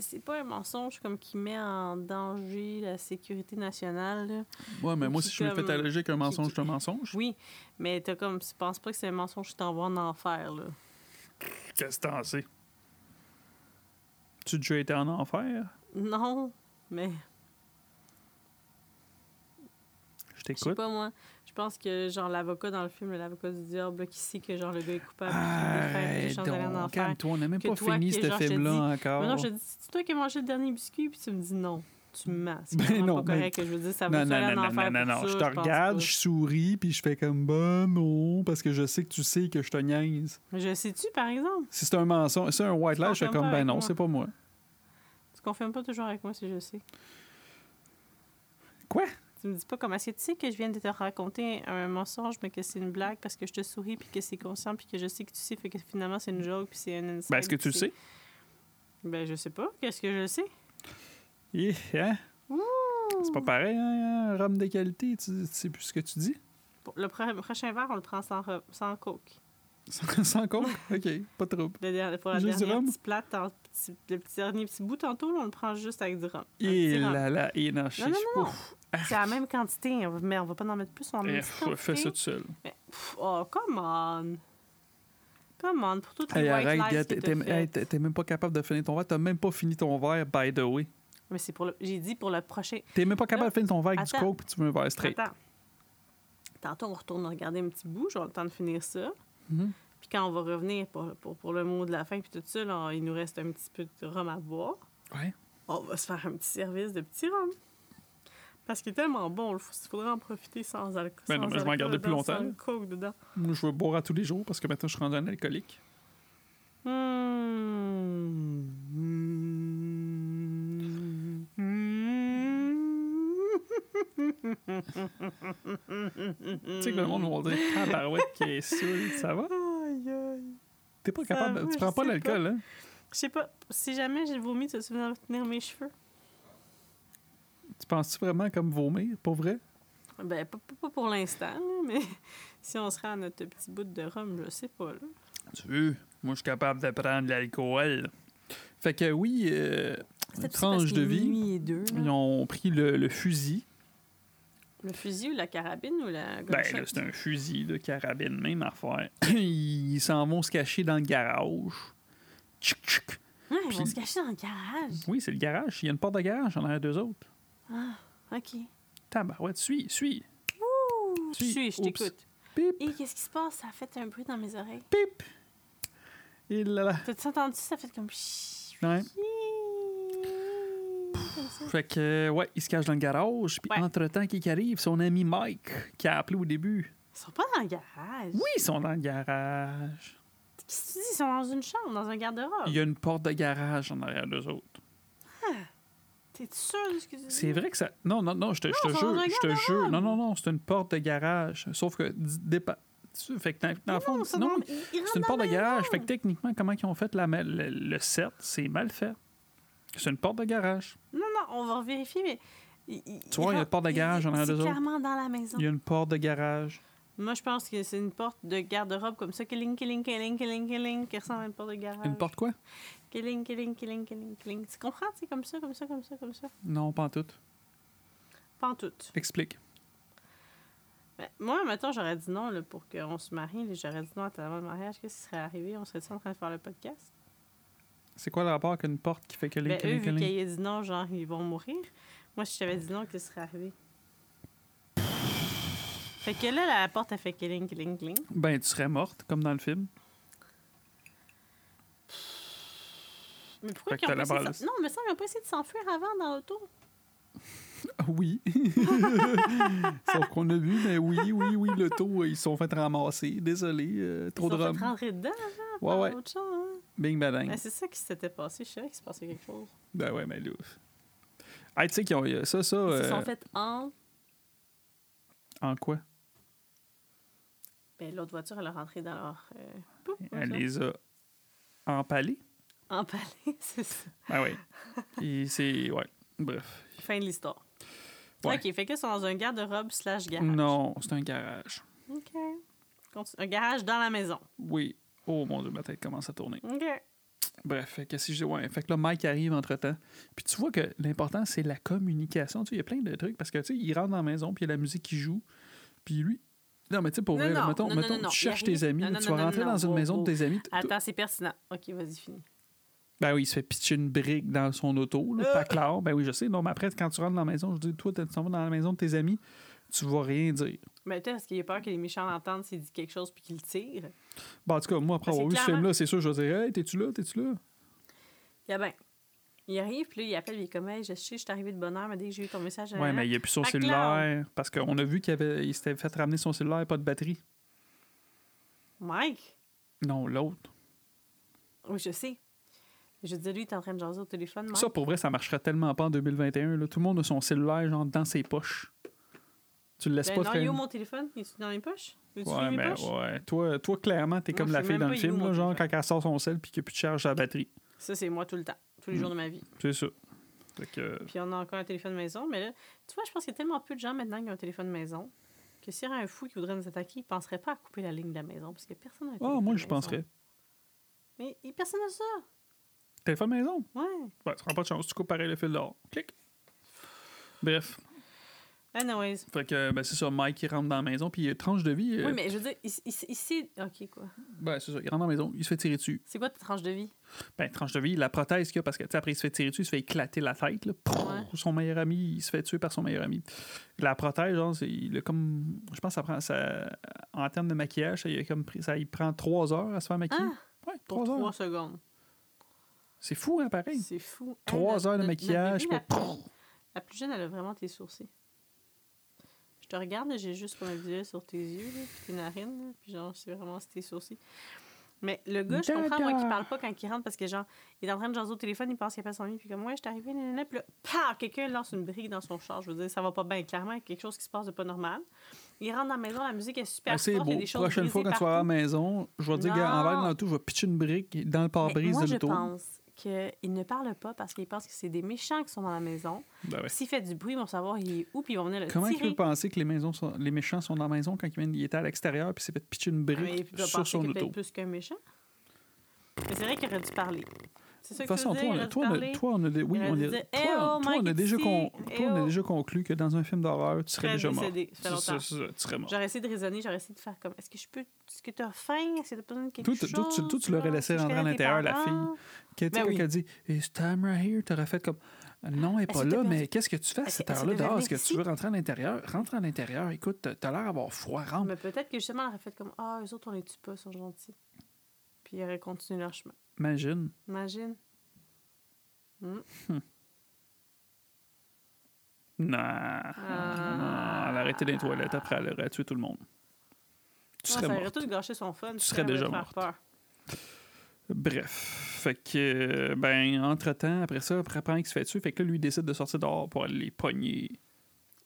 c'est pas un mensonge comme qui met en danger la sécurité nationale. là. Ouais, mais moi, si je me fais logique, un mensonge, qui- c'est un mensonge. Oui, mais t'as comme, tu penses pas que c'est un mensonge qui t'envoie en enfer, là. Qu'est-ce que t'en sais? Tu as déjà été en enfer? Non, mais Je je sais t'écoute. pas moi. Je pense que genre l'avocat dans le film, l'avocat du diable, qui sait que genre le gars est coupable, Arrête donc, calme-toi, on n'a même pas toi, fini ce film-là encore. Mais non, je dis, c'est toi qui as mangé le dernier biscuit, puis tu me dis non. Tu me. C'est Ben non, pas mais- correct que je veux dire, ça Non, va non, non, non, non, non, pour je te regarde, je souris, puis je fais comme, ben non, parce que je sais que tu sais que je te niaise. Mais je sais-tu, par exemple? Si c'est un mensonge, si c'est un white lie, je fais comme, ben non, c'est pas moi. Tu confirmes pas toujours avec moi si je sais. Quoi? Tu me dis pas comment est-ce que tu sais que je viens de te raconter un mensonge, mais que c'est une blague parce que je te souris, puis que c'est conscient, puis que je sais que tu sais, fait que finalement c'est une joke, puis c'est un inside. Ben, est-ce que tu le sais? Ben, je sais pas. Qu'est-ce que je sais? Eh, hein? C'est pas pareil, hein? un Rhum de qualité, tu, tu sais plus ce que tu dis? Le pro- prochain verre, on le prend sans, sans coke. Sans sans coke? OK, pas trop. Le der- pour la Juste du rhum? petit- le petit dernier petit bout tantôt, là, on le prend juste avec du rhum. Un Et là là, et non, je Non, non, sais non, pas. non. C'est la même quantité, mais on va pas en mettre plus, on en Eh, mettre f- une fais ça tout seul. Mais, pff, oh, come on! Come on, pour toutes les Hey, white arrête, hey, t'es même pas capable de finir ton verre. T'as même pas fini ton verre, by the way. Mais c'est pour le... J'ai dit pour le prochain... T'es même pas capable de finir ton verre avec du coke, puis tu veux un verre straight. Attends. Tantôt, on retourne regarder un petit bout, j'aurai le temps de finir ça. Mhm. Puis quand on va revenir pour, pour, pour le mot de la fin, puis tout ça, là, il nous reste un petit peu de rhum à boire. Ouais. On va se faire un petit service de petit rhum. Parce qu'il est tellement bon, il faudrait en profiter sans alcool. Ben non, mais je vais en garder plus longtemps, coke dedans. Moi, je veux boire à tous les jours parce que maintenant, je suis rendu un alcoolique. Hmm. Tu sais que le monde va dire Tabarouette qui est saoul, ça va? Aïe, aïe. T'es pas capable, va, tu prends pas l'alcool, hein? Je sais pas, si jamais j'ai vomi, tu vas venir tenir mes cheveux? Tu penses-tu vraiment comme vomir, pour vrai? Ben, pas, pas- pas pour l'instant, mais si on serait à notre petit bout de rhum, je sais pas, là. Tu veux? Moi, je suis capable de prendre de l'alcool. Fait que oui, euh, tranche de vie. Deux. Ils ont pris le, le fusil. Le fusil ou la carabine ou la Ben c'est un fusil de carabine, même affaire. Ils s'en vont se cacher dans le garage. Tchic, tchic. Ouais, ils vont se cacher dans le garage. Oui, c'est le garage. Il y a une porte de garage en arrière d'eux autres. OK. Tabarouette, suis, suis. Ouh, Suis. suis, je t'écoute. Pip, Et qu'est-ce qui se passe? Ça a fait un bruit dans mes oreilles. pip. Et là là. T'as-tu entendu? Ça? Ça fait comme... Ouais. Comme ça. Fait que, ouais, il se cache dans le garage. Puis, Ouais. entre-temps, qui arrive, son ami Mike, qui a appelé au début. Ils sont pas dans le garage. Oui, ils sont dans le garage. Qu'est-ce que tu dis? Ils sont dans une chambre, dans un garde-robe. Il y a une porte de garage en arrière d'eux autres. T'es sûr de ce que tu dis? C'est vrai que ça. Non, non, non, je te, je jure. Je te jure. Non, non, non, c'est une porte de garage. Sauf que. dépa- Fait que dans, dans le fond. Non, c'est une porte de garage. Fait que techniquement, comment ils ont fait la, le, le set, c'est mal fait. C'est une porte de garage. Non, non, on va vérifier, mais Il- il- Tu vois, il y a une porte de il- garage en arrière C'est d'eux autres. clairement dans la maison. Il y a une porte de garage. Moi, je pense que c'est une porte de garde-robe comme ça, killing, killing, killing, killing, killing, qui ressemble à une porte de garage. Une porte quoi? Killing, killing, killing, killing, killing. Tu comprends? C'est comme ça, comme ça, comme ça, comme ça. Non, pas en tout. Pas en tout. Explique. Ben, moi, mettons, j'aurais dit non là, pour qu'on se marie. J'aurais dit non à ta demande de mariage. Qu'est-ce qui serait arrivé? On serait en train de faire le podcast? C'est quoi le rapport avec une porte qui fait que les Ben, eux, vu qu'ils dit non, genre, ils vont mourir. Moi, si je t'avais dit non, qu'est-ce qui serait arrivé? Fait que là, la porte, a fait killing, killing, killing. Ben, tu serais morte, comme dans le film. Mais pourquoi ils ont pas essayé de Non, mais ça, ils ont pas essayé de s'enfuir avant dans l'auto. Oui. Sauf qu'on a vu, mais oui, oui, oui, le taux, ils se sont fait ramasser. Désolé, euh, trop Ils de sont rhum. fait rentrer dedans avant. Ouais, ouais. autre chose, hein. Bing, badang. Ben, c'est ça qui s'était passé. Je savais qu'il se passait quelque chose. Ben ouais, mais là. Hey, tu sais qu'ils ont. Ça, ça. Ils se euh, sont fait en... En quoi? Ben, l'autre voiture, elle est rentrée dans leur... Euh... pouf, Elle les a empalés. Empalée, c'est ça. Ah ouais. Puis c'est. Ouais. Bref. Fin de l'histoire. Ouais. OK, fait que sont dans un garde-robe slash garage. Non, c'est un garage. OK. Un garage dans la maison. Oui. Oh mon dieu, ma tête commence à tourner. OK. Bref, fait que si je ouais, fait que là Mike arrive entre-temps. Puis tu vois que l'important c'est la communication, tu sais, il y a plein de trucs parce que tu sais, il rentre dans la maison puis il y a la musique qui joue. Puis lui Non, mais tu sais pour Non, vrai, non, mettons, non, mettons, tu cherches tes amis, tu vas rentrer dans une wow, maison de tes amis. t- t- Attends, c'est pertinent. OK, vas-y, fini. Ben oui, il se fait pitcher une brique dans son auto, là, Euh. pas clair. Ben oui, je sais. Non, mais après, quand tu rentres dans la maison, je dis, toi, tu t'en vas dans la maison de tes amis, tu vas rien dire. Mais peut-être parce qu'il a peur que les méchants l'entendent s'il dit quelque chose puis qu'il le tire? Bon, en tout cas, moi, après que avoir vu ce clairement- film-là, c'est sûr, je vais dire, hey, t'es-tu là, t'es-tu là? Il y a ben. Il arrive, puis là, il appelle, il est comme, hey, je sais, je suis arrivé de bonne heure, mais dès que j'ai eu ton message, Ouais, mais il a plus son cellulaire. Parce qu'on a vu qu'il avait, il s'était fait ramener son cellulaire, pas de batterie. Mike? Non, l'autre. Oui, je sais. Je dis, lui, il est en train de jaser au téléphone, Mike. Ça, pour vrai, ça marcherait tellement pas en 2021. Là. Tout le monde a son cellulaire, genre, dans ses poches. Tu le laisses Ben pas non, traîner. mon téléphone? Il est dans les poches? Ouais, mais poches? ouais. Toi, toi, clairement, t'es comme la fille dans le film, là, genre, quand elle sort son sel puis qu'il n'y a plus de charge à la batterie. Ça, c'est moi tout le temps. Tous les Mm. jours de ma vie. C'est ça. Que, Puis on a encore un téléphone maison. Mais là, tu vois, je pense qu'il y a tellement peu de gens maintenant qui ont un téléphone maison que s'il y aurait un fou qui voudrait nous attaquer, il ne penserait pas à couper la ligne de la maison parce que personne n'a ah, téléphone moi, je penserais. Mais personne n'a ça. Téléphone maison? Ouais. Ouais, tu prends pas de chance. Tu coupes pareil le fil d'or. Clic. Bref. Anyways. Fait que, ben, c'est ça. Mike, il rentre dans la maison, puis il a tranche de vie. euh, Oui, mais je veux dire, ici. ici- Ok, quoi. Ben, c'est ça. Il rentre dans la maison, il se fait tirer dessus. C'est quoi ta tranche de vie? Ben, tranche de vie, la prothèse qu'il y a, parce que, tu sais, après, il se fait tirer dessus, il se fait éclater la tête, là. Prrr, Ouais. Son meilleur ami, il se fait tuer par son meilleur ami. La prothèse, genre, c'est, il a comme. Je pense que ça prend. Ça, en termes de maquillage, ça, il, a comme pris- ça, il prend trois heures à se faire maquiller. Ah! ouais, Pour trois heures. trois secondes. C'est fou, hein, pareil. C'est fou. Trois Hey, heures de notre- notre maquillage bébé, pour. La, plus- la plus jeune, elle a vraiment tes sourcils. Je te regarde, j'ai juste comme un visuel sur tes yeux, là, puis tes narines, là, puis genre, c'est vraiment tes sourcils. Mais le gars, je comprends, moi, qui parle pas quand il rentre parce que, genre, il est en train de jaser au téléphone, il pense qu'il appelle son ami, puis comme, ouais, je suis arrivé, nanana, puis là, paf, quelqu'un lance une brique dans son char. Je veux dire, ça va pas bien, clairement, il y a quelque chose qui se passe de pas normal. Il rentre dans la maison, la musique est super Ah, c'est forte, il y a beau. des choses Prochaine fois, quand brisées tu vas à la partout. maison, je vais te dire, gars, en Non. verre dans l'auto, je vais pitcher une brique dans le pare-brise de je l'auto. pense qu'il ne parle pas parce qu'il pense que c'est des méchants qui sont dans la maison. Ben ouais. S'il fait du bruit, ils vont savoir il est où, puis ils vont venir le Comment il tirer. peut penser que les, maisons sont- les méchants sont dans la maison quand il, vient- il était à l'extérieur puis s'est fait pitcher une Mais brique doit sur son auto? plus qu'un méchant. Mais c'est vrai qu'il aurait dû parler. C'est ça De toute façon, toi, on a, toi, on a- toi, on a oui, on a- toi, toi, on a déjà, ici. con- toi, on a déjà conclu que dans un film d'horreur, tu serais déjà mort. tu serais. J'aurais essayé de raisonner, j'aurais essayé de faire comme est-ce que je peux. Est-ce que tu as faim? Est-ce que tu as besoin de quelque chose? toi, tu- l'aurais laissé rentrer à l'intérieur, la Ben quand elle dit Is time right here? T'aurais fait comme Non, elle est Est-ce pas là, mais qu'est-ce que tu fais à cette heure-là dehors? Est-ce que tu veux rentrer à l'intérieur? Rentre à l'intérieur. Écoute, t'as- t'as l'air d'avoir froid. Rentre. Mais peut-être que justement, elle aurait fait comme Ah, eux autres, on les tue pas, ils sont gentils. Puis ils auraient continué leur chemin. Imagine. Imagine. Non. Ah. Non, Elle a arrêté dans les toilettes. Après, elle aurait tué tout le monde. Tu Ah, serais ça aurait morte. tout gâché son fun. Tu serais déjà morte. peur. Bref. Fait que, euh, ben, entre-temps, après ça, après qu'il se fait tuer, fait que là, lui, il décide de sortir dehors pour aller les pogner.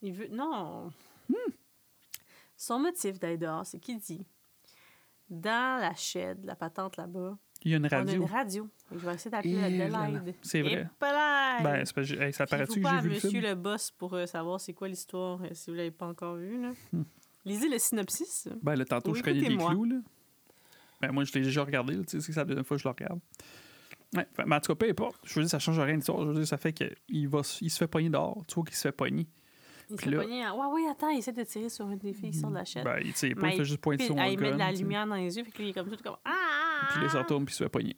Il veut. Non. Hmm. Son motif d'aller dehors, c'est qu'il dit dans la shed, la patente là-bas, Il y a une On a radio. une radio. Je vais essayer d'appeler Et la là là. Adelaide. C'est vrai. Ben, c'est parce que- hey, ça paraît-tu faut que j'ai vu le monsieur film? le boss pour euh, savoir c'est quoi l'histoire, euh, si vous l'avez pas encore vu. Là. Hmm. Lisez le synopsis. Ben, là, tantôt, je connais les écoutez-moi. clous, là. Ben, moi, je l'ai déjà regardé, là. Tu sais, c'est ça la deuxième fois que je le regarde. Ouais, ben, mais en tout cas, peu importe. Je veux dire, ça change rien de l'histoire. Je veux dire, ça fait qu'il il se fait pogner dehors. Tu vois qu'il se fait pogner. Il se Puis là- pogner en- Ouais, oui, attends, il essaie de tirer sur une des filles qui sort de la chaîne. Ben, il, sais, pas, il fait juste pointer Puis, son ah, il met de la lumière dans les yeux, lui, il est comme tout comme Ah! Puis là, il se retourne, puis il se fait pogner.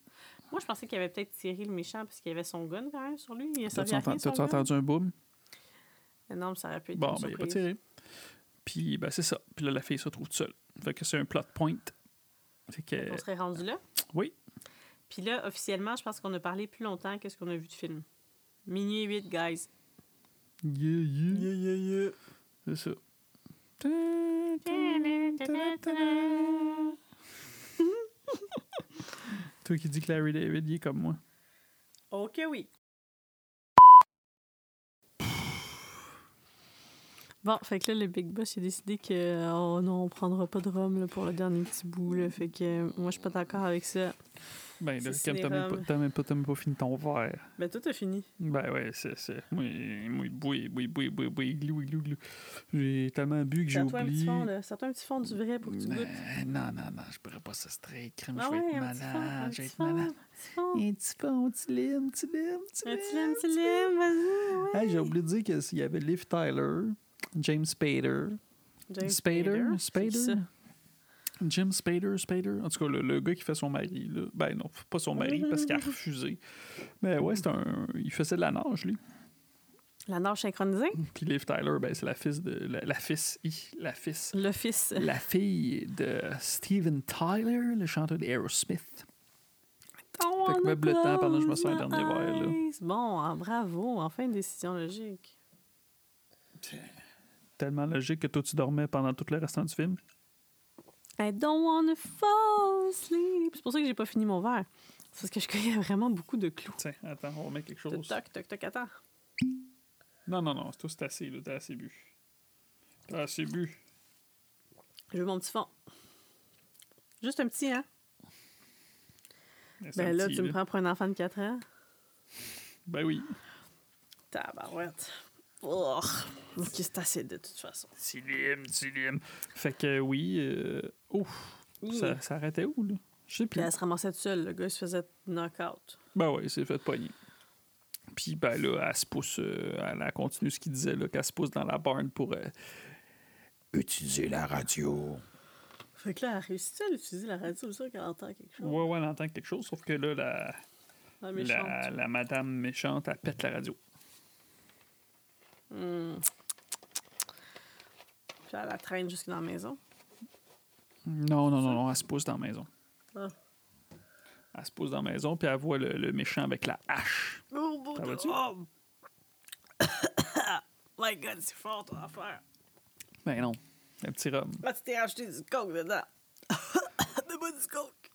Moi, je pensais qu'il avait peut-être tiré le méchant parce qu'il avait son gun quand même sur lui. T'as-tu entendu, un boom? Non, mais ça aurait pu être Bon, ben, il a pas tiré. Puis, ben, c'est ça. Puis là, la fille se trouve toute seule. Fait que c'est un plot point. Que. On serait rendu là? Oui. Puis là, officiellement, je pense qu'on a parlé plus longtemps que ce qu'on a vu de film. Minuit 8, guys. Yeah, yeah. yeah, yeah. C'est ça. Toi qui dis que Larry David, il est comme moi. Ok, oui. Bon, fait que là, le Big Boss il a décidé que oh non, on prendra pas de rhum là, pour le dernier petit bout. Là. Fait que euh, moi, je suis pas d'accord avec ça. Ben, là, comme t'as même, pas- même, pas- même pas fini ton verre. Ben, tout a fini. Ben ouais, c'est c'est. Moi, moi, boui, boui, boui, boui, boui, glou, glou, glou. J'ai tellement bu que j'ai Sers-toi un petit oublié. Sers-toi un petit fond du vrai pour que tu goûtes. Euh, non, non, non, je pourrais pas ça straight. Crème, Ah je vais ouais, être malade. Je vais être malade. un petit fond. Un petit fond, un petit lime, un petit lime, un petit lime. lime, lime, vas-y, ouais. Hey, j'ai oublié de dire qu'il y avait Liv Tyler, James Spader. James Spader? ça? Spader? Jim Spader, Spader? En tout cas, le, le gars qui fait son mari. Là. Ben non, pas son mari parce qu'il a refusé. Mais ouais, c'est un. Il faisait de la nage, lui. La nage synchronisée? Puis Liv Tyler, ben, c'est la fils de. La, la fils. hi, La fils. Le fils. La fille de Steven Tyler, le chanteur d'Aerosmith. Fait que meuble le temps pendant que je me sers un dernier verre, là. Bon, ah, bravo. Enfin, une décision logique. Tellement logique que toi, tu dormais pendant tout le restant du film. I don't wanna fall asleep. C'est pour ça que j'ai pas fini mon verre. C'est parce que je cueillais vraiment beaucoup de clous. Tiens, attends, on va mettre quelque chose. toc, toc, toc, attends. Non, non, non, c'est tout, c'est assez, là. T'as assez bu. T'as assez bu. Je veux mon petit fond. Juste un petit, hein? Ben là, petit, tu me prends pour un enfant de 4 ans. Ben oui. Tabarouette. Oh. Ok, c'est assez de toute façon. Petit lime. Fait que oui, euh... ouf, ça, ça arrêtait où, là? Je sais Puis plus. elle se ramassait toute seule. Le gars, il se faisait knock-out. Ben ouais, c'est fait pogner. Puis ben là, elle se pousse, euh, elle, elle continue ce qu'il disait, là, qu'elle se pousse dans la barn pour euh, utiliser la radio. Fait que là, elle a réussi à utiliser la radio. C'est sûr qu'elle entend quelque chose? Ouais, ouais, elle entend quelque chose, sauf que là, la, La méchante. la, la madame méchante, elle pète la radio. Hmm. Puis elle la traîne jusque dans la maison. Non, non, non, non, elle se pousse dans la maison. Ah. Elle se pousse dans la maison, puis elle voit le, le méchant avec la hache. Oh, va-tu? Oh. My God, c'est fort ton affaire. Ben non, un petit rhum. Là, tu t'es acheté du coke dedans. Donne-moi du coke.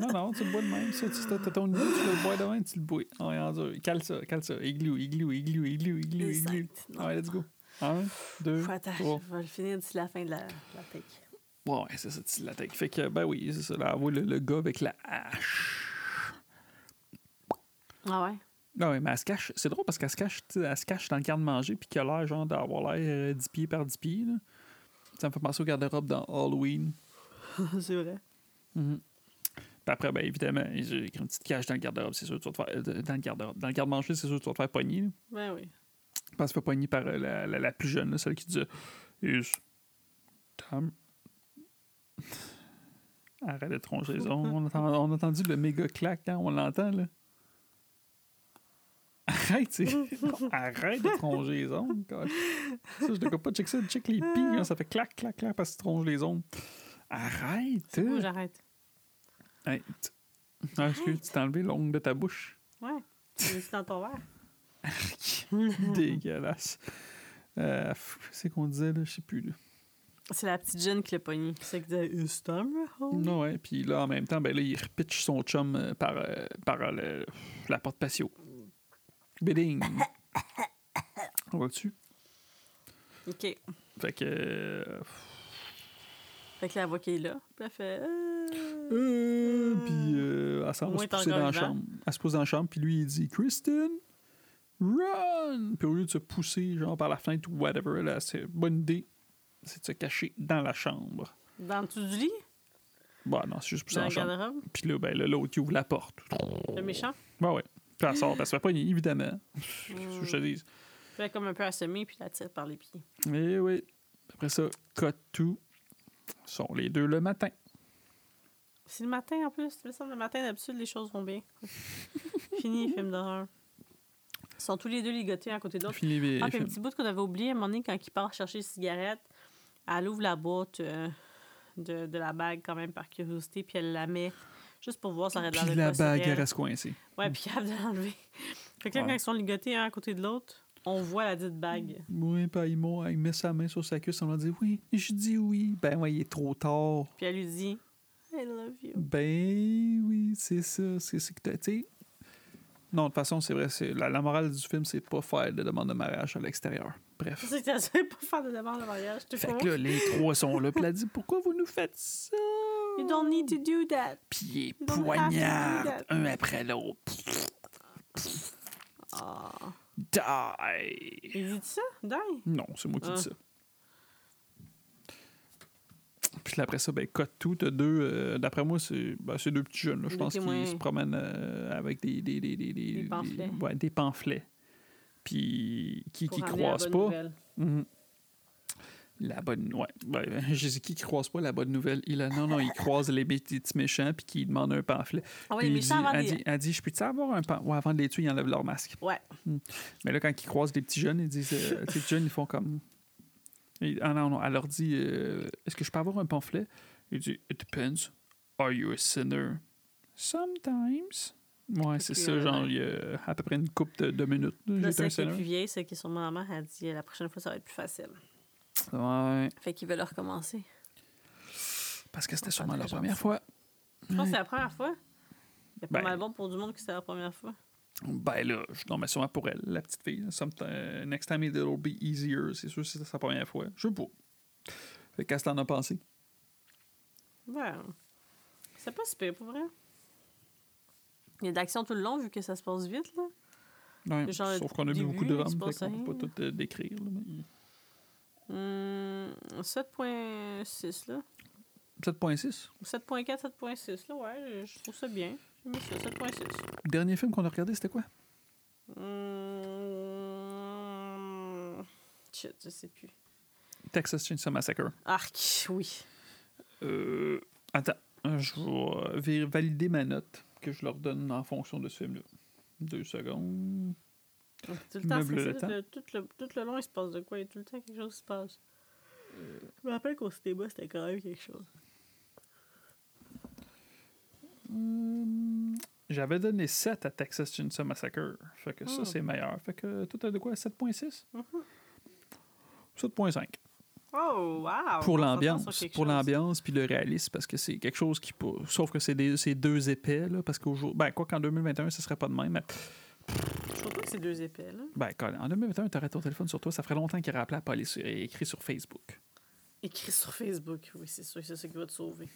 Non, non, tu le bois de même. Ça, tu t'as ton niveau, tu le bois de même, tu le bois. Oh, en dur. Cale ça, cale ça. Igloo, igloo, igloo, igloo, igloo, igloo. Ouais, let's go. Un, deux, Faut trois. je vais le finir d'ici la fin de la, la take. Ouais, c'est ça, tu la tech. Fait que, ben oui, c'est ça. Là, voit le, le gars avec la hache. Ah ouais? Non, mais elle se cache. C'est drôle parce qu'elle se cache, elle se cache dans le garde-manger puis qu'elle a l'air genre d'avoir l'air euh, 10 pieds par 10 pieds. Là. Ça me fait penser au garde-robe dans Halloween. c'est vrai. Mhm. Puis après, ben évidemment, j'ai écrit une petite cache dans le garde-robe, c'est sûr tu vas te faire. euh, dans le garde-robe. Dans le garde-manger, c'est sûr que tu vas te faire pogner. là. Ben oui. Parce que pas pogné par euh, la, la, la plus jeune, là, celle qui disait Is Tom. Arrête de troncher les ongles. On, entend- on a entendu le méga clac quand on l'entend, là. Arrête, c'est- arrête de tronger les ongles. God. Ça, je ne pas check ça, check les pis, là, ça fait clac, clac, clac parce que tu tronges les ongles. Arrête! Où j'arrête? Hey, tu- Ah, excuse, tu t'es enlevé l'ongle de ta bouche. Ouais. Tu l'as dans ton verre. Dégueulasse. Euh, c'est qu'on disait, là, je sais plus, là. C'est la petite jeune qui l'a pogné. C'est ça qui disait. Non, ouais. Puis là, en même temps, ben là, il repitche son chum euh, par, euh, par euh, le- la porte patio. Bidding. On va dessus. OK. Fait que. Fait que là, elle voit qu'il est là. Puis elle fait. Euh... Euh, puis euh, elle s'en va se pousser dans la chambre. Elle se pose dans la chambre, puis lui, il dit Kristen, run! Puis au lieu de se pousser, genre par la fenêtre ou whatever, là, c'est bonne idée, c'est de se cacher dans la chambre. Dans le dessous du lit? Bon, non, c'est juste pousser Dans la chambre. Puis là, ben, l'autre, il ouvre la porte. Le méchant? Ouais, ouais. Puis elle sort, qu'elle se fait pas, évidemment. Qu'est-ce que je te dis? Fait comme un peu assommé, puis la tire par les pieds. Eh oui. Après ça, cut to. Sont les deux le matin. C'est le matin en plus. Semble, le matin, d'habitude, les choses vont bien. Fini, film d'horreur. Ils sont tous les deux ligotés à côté de l'autre. Fini les Ah, puis un petit bout qu'on avait oublié, à un moment donné, quand il part chercher les cigarettes, elle ouvre la boîte euh, de, de la bague quand même par curiosité, puis elle la met juste pour voir ça aurait l'air de la bague, elle. reste coincée. Ouais, puis elle de l'enlever. Fait que là, Ouais. quand ils sont ligotés un à côté de l'autre, on voit la dite bague. Oui, puis il, m'a- il met sa main sur sa cuisse, on va dire oui. Je dis oui. Ben ouais, il est trop tard. Puis elle lui dit I love you. Ben oui, c'est ça. C'est ce que t'as. Tu sais. Non, de toute façon, c'est vrai. c'est La, la morale du film, c'est pas faire de demande de mariage à l'extérieur. Bref. C'est que essayé pas faire de demande de mariage. Tu Fait que là, les trois sont là. Puis elle dit Pourquoi vous nous faites ça? You don't need to do that. Puis il that. un après l'autre. Ah. Die Il dit ça? Die? Non, c'est moi qui Ah. dis ça. Puis après ça, ben, cut tout. T'as deux. euh, D'après moi, c'est ben, c'est deux petits jeunes. Je pense qu'ils se promènent euh, avec des. Des, des, des, Des pamphlets. ouais, des pamphlets. Puis qui, qui croisent pas. La bonne. Ouais. Ben, dis qui croise pas la bonne nouvelle. Il a, non, non, il croise les petits méchants puis qui demandent un pamphlet. Ah ouais, Puis les il dit, méchants avant elle, dit, elle dit Je peux-tu avoir un pamphlet Ouais, avant de les tuer, ils enlèvent leur masque. Ouais. Mais là, quand ils croisent des petits jeunes, ils disent. euh, les jeunes, ils font comme. Et- ah non, non, elle leur dit euh, Est-ce que je peux avoir un pamphlet? Il dit It depends. Are you a sinner? Sometimes. Ouais, c'est ça, euh, genre, il y a à peu près une coupe de, de minutes. là, Là, J'étais un celle qui est sinner. plus vieille, celle qui est sur ma mère, elle dit la prochaine fois, ça va être plus facile. Ouais. Fait qu'ils veulent recommencer. Parce que c'était sûrement gentil. première fois. Je pense que c'est la première fois. Il y a pas Ben- mal bon pour du monde que c'est la première fois. Ben là, je non, mais sûrement pour elle, la petite fille. Somet- next time it'll be easier. C'est sûr que c'était sa première fois. Je sais pas. Fait qu'est-ce que t'en as pensé? Ouais. C'est pas super, pour vrai. Il y a de l'action tout le long, vu que ça se passe vite, là. Ouais, Genre, sauf qu'on a vu début, beaucoup de fait qu'on peut pas tout euh, décrire. là, mais- Hum, 7.6, là. 7.6. 7.4, 7.6, là, ouais, je trouve ça bien. Ça, 7.6. Le dernier film qu'on a regardé, c'était quoi? Hum... Shit, je sais plus. Texas Chainsaw Massacre. Arc, oui. Euh, attends, je vais valider ma note que je leur donne en fonction de ce film-là. Deux secondes. Tout le temps, le le- tout, le, tout le long, il se passe de quoi? Il y a tout le temps quelque chose qui se passe. Je me rappelle qu'au cinéma, c'était quand même quelque chose. Hum, J'avais donné 7 à Texas Chainsaw Massacre. Fait que ça, Hmm. c'est meilleur. Fait que tout a de quoi? 7.6? Mhm. 7.5. Oh, wow! Pour l'ambiance. Pour l'ambiance puis le réalisme, parce que c'est quelque chose qui... Sauf que c'est deux épais, là, parce qu'aujourd'hui... Ben, quoi qu'en 2021, ce serait pas de même, mais... c'est deux là. Ben, quand- en 2021, t'aurais ton téléphone sur toi, ça ferait longtemps qu'il appelé la police et écrit sur Facebook. Écrit sur Facebook, oui, c'est sûr, c'est ça qui va te sauver.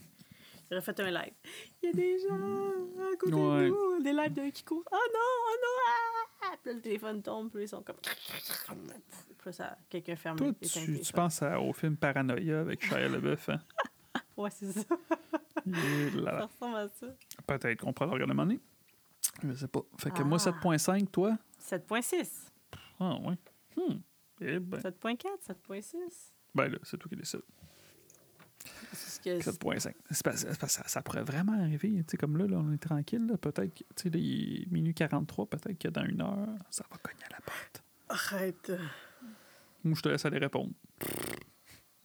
Il aurait fait un live. Il y a des gens à côté Ouais. de nous, des lives d'un qui court. Oh non, oh non! Ah! Puis là, le téléphone tombe, puis ils sont comme. Puis ça, quelqu'un ferme Toi, tu, tu téléphone. penses à- au film Paranoia avec Shia LaBeouf, hein? Ouais, c'est ça. Et là Ça là. ressemble à ça. Peut-être qu'on pourra le regarder un moment donné. Je sais pas. Fait que Ah. moi, 7.5, toi? 7.6. Ah, ouais. Hmm. Eh ben, 7.4, 7.6. ben là, c'est toi qui que. 7.5. C'est pas- c'est pas- ça, ça pourrait vraiment arriver. Comme là, là, on est tranquille. là. Peut-être, tu sais, il est minuit 43. Peut-être que dans une heure, ça va cogner à la porte. Arrête. Moi, je te laisse aller répondre.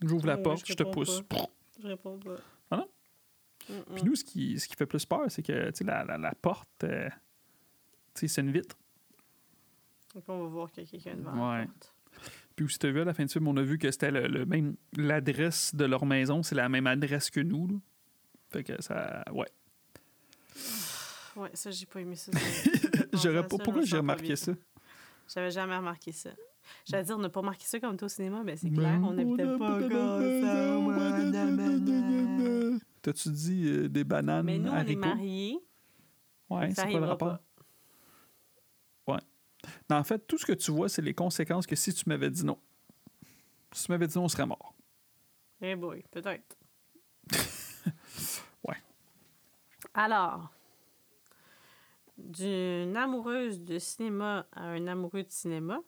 J'ouvre la porte, je je te pousse. Je réponds pas. Ah non? Mm-mm. Puis nous, ce qui, ce qui fait plus peur, c'est que tu la, la, la porte, euh, tu c'est une vitre. Donc, on va voir qu'il y a quelqu'un devant Ouais. la porte. Puis aussi, t'as vu à la fin du film, on a vu que c'était le, le même. L'adresse de leur maison, c'est la même adresse que nous. là. Fait que ça. Ouais. Ouais, ça, j'ai pas aimé ça. J'aurais pas, pourquoi j'ai remarqué ça? J'avais jamais remarqué ça. J'allais dire, on n'a pas remarqué ça comme toi au cinéma, mais c'est clair, on n'habitait pas ça. T'as-tu dit euh, des bananes, Mais nous, on est mariés. Ouais, c'est quoi le rapport? pas. Non, en fait, tout ce que tu vois, c'est les conséquences que si tu m'avais dit non. Si tu m'avais dit non, on serait mort. Eh boy, peut-être. Ouais. Alors, d'une amoureuse de cinéma à un amoureux de cinéma,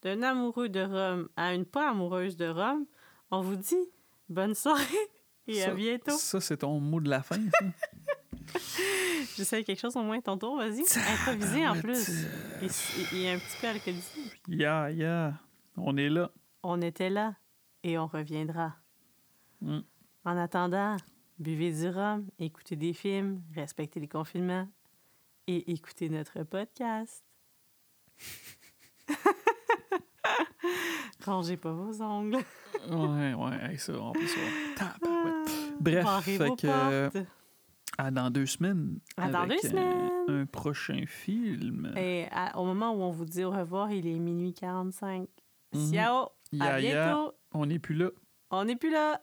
d'un amoureux de Rome à une pas amoureuse de Rome, on vous dit bonne soirée et à Ça- bientôt. Ça, c'est ton mot de la fin, ça? J'essaie quelque chose au moins ton tour, vas-y. Improvisé en plus. euh, Il, il est un petit peu alcoolisé. yeah, yeah. On est là. On était là et on reviendra. Mm. En attendant, buvez du rhum, écoutez des films, respectez les confinements et écoutez notre podcast. Rangez pas vos ongles. Ouais, ouais, ça, on peut ça. Tabarouette. Bref, fait que, à dans deux semaines. À dans avec, deux euh, semaines. un prochain film. Et à- au moment où on vous dit au revoir, il est minuit 45. Mhm. Ciao! À Ya, ya. bientôt! On n'est plus là. On n'est plus là!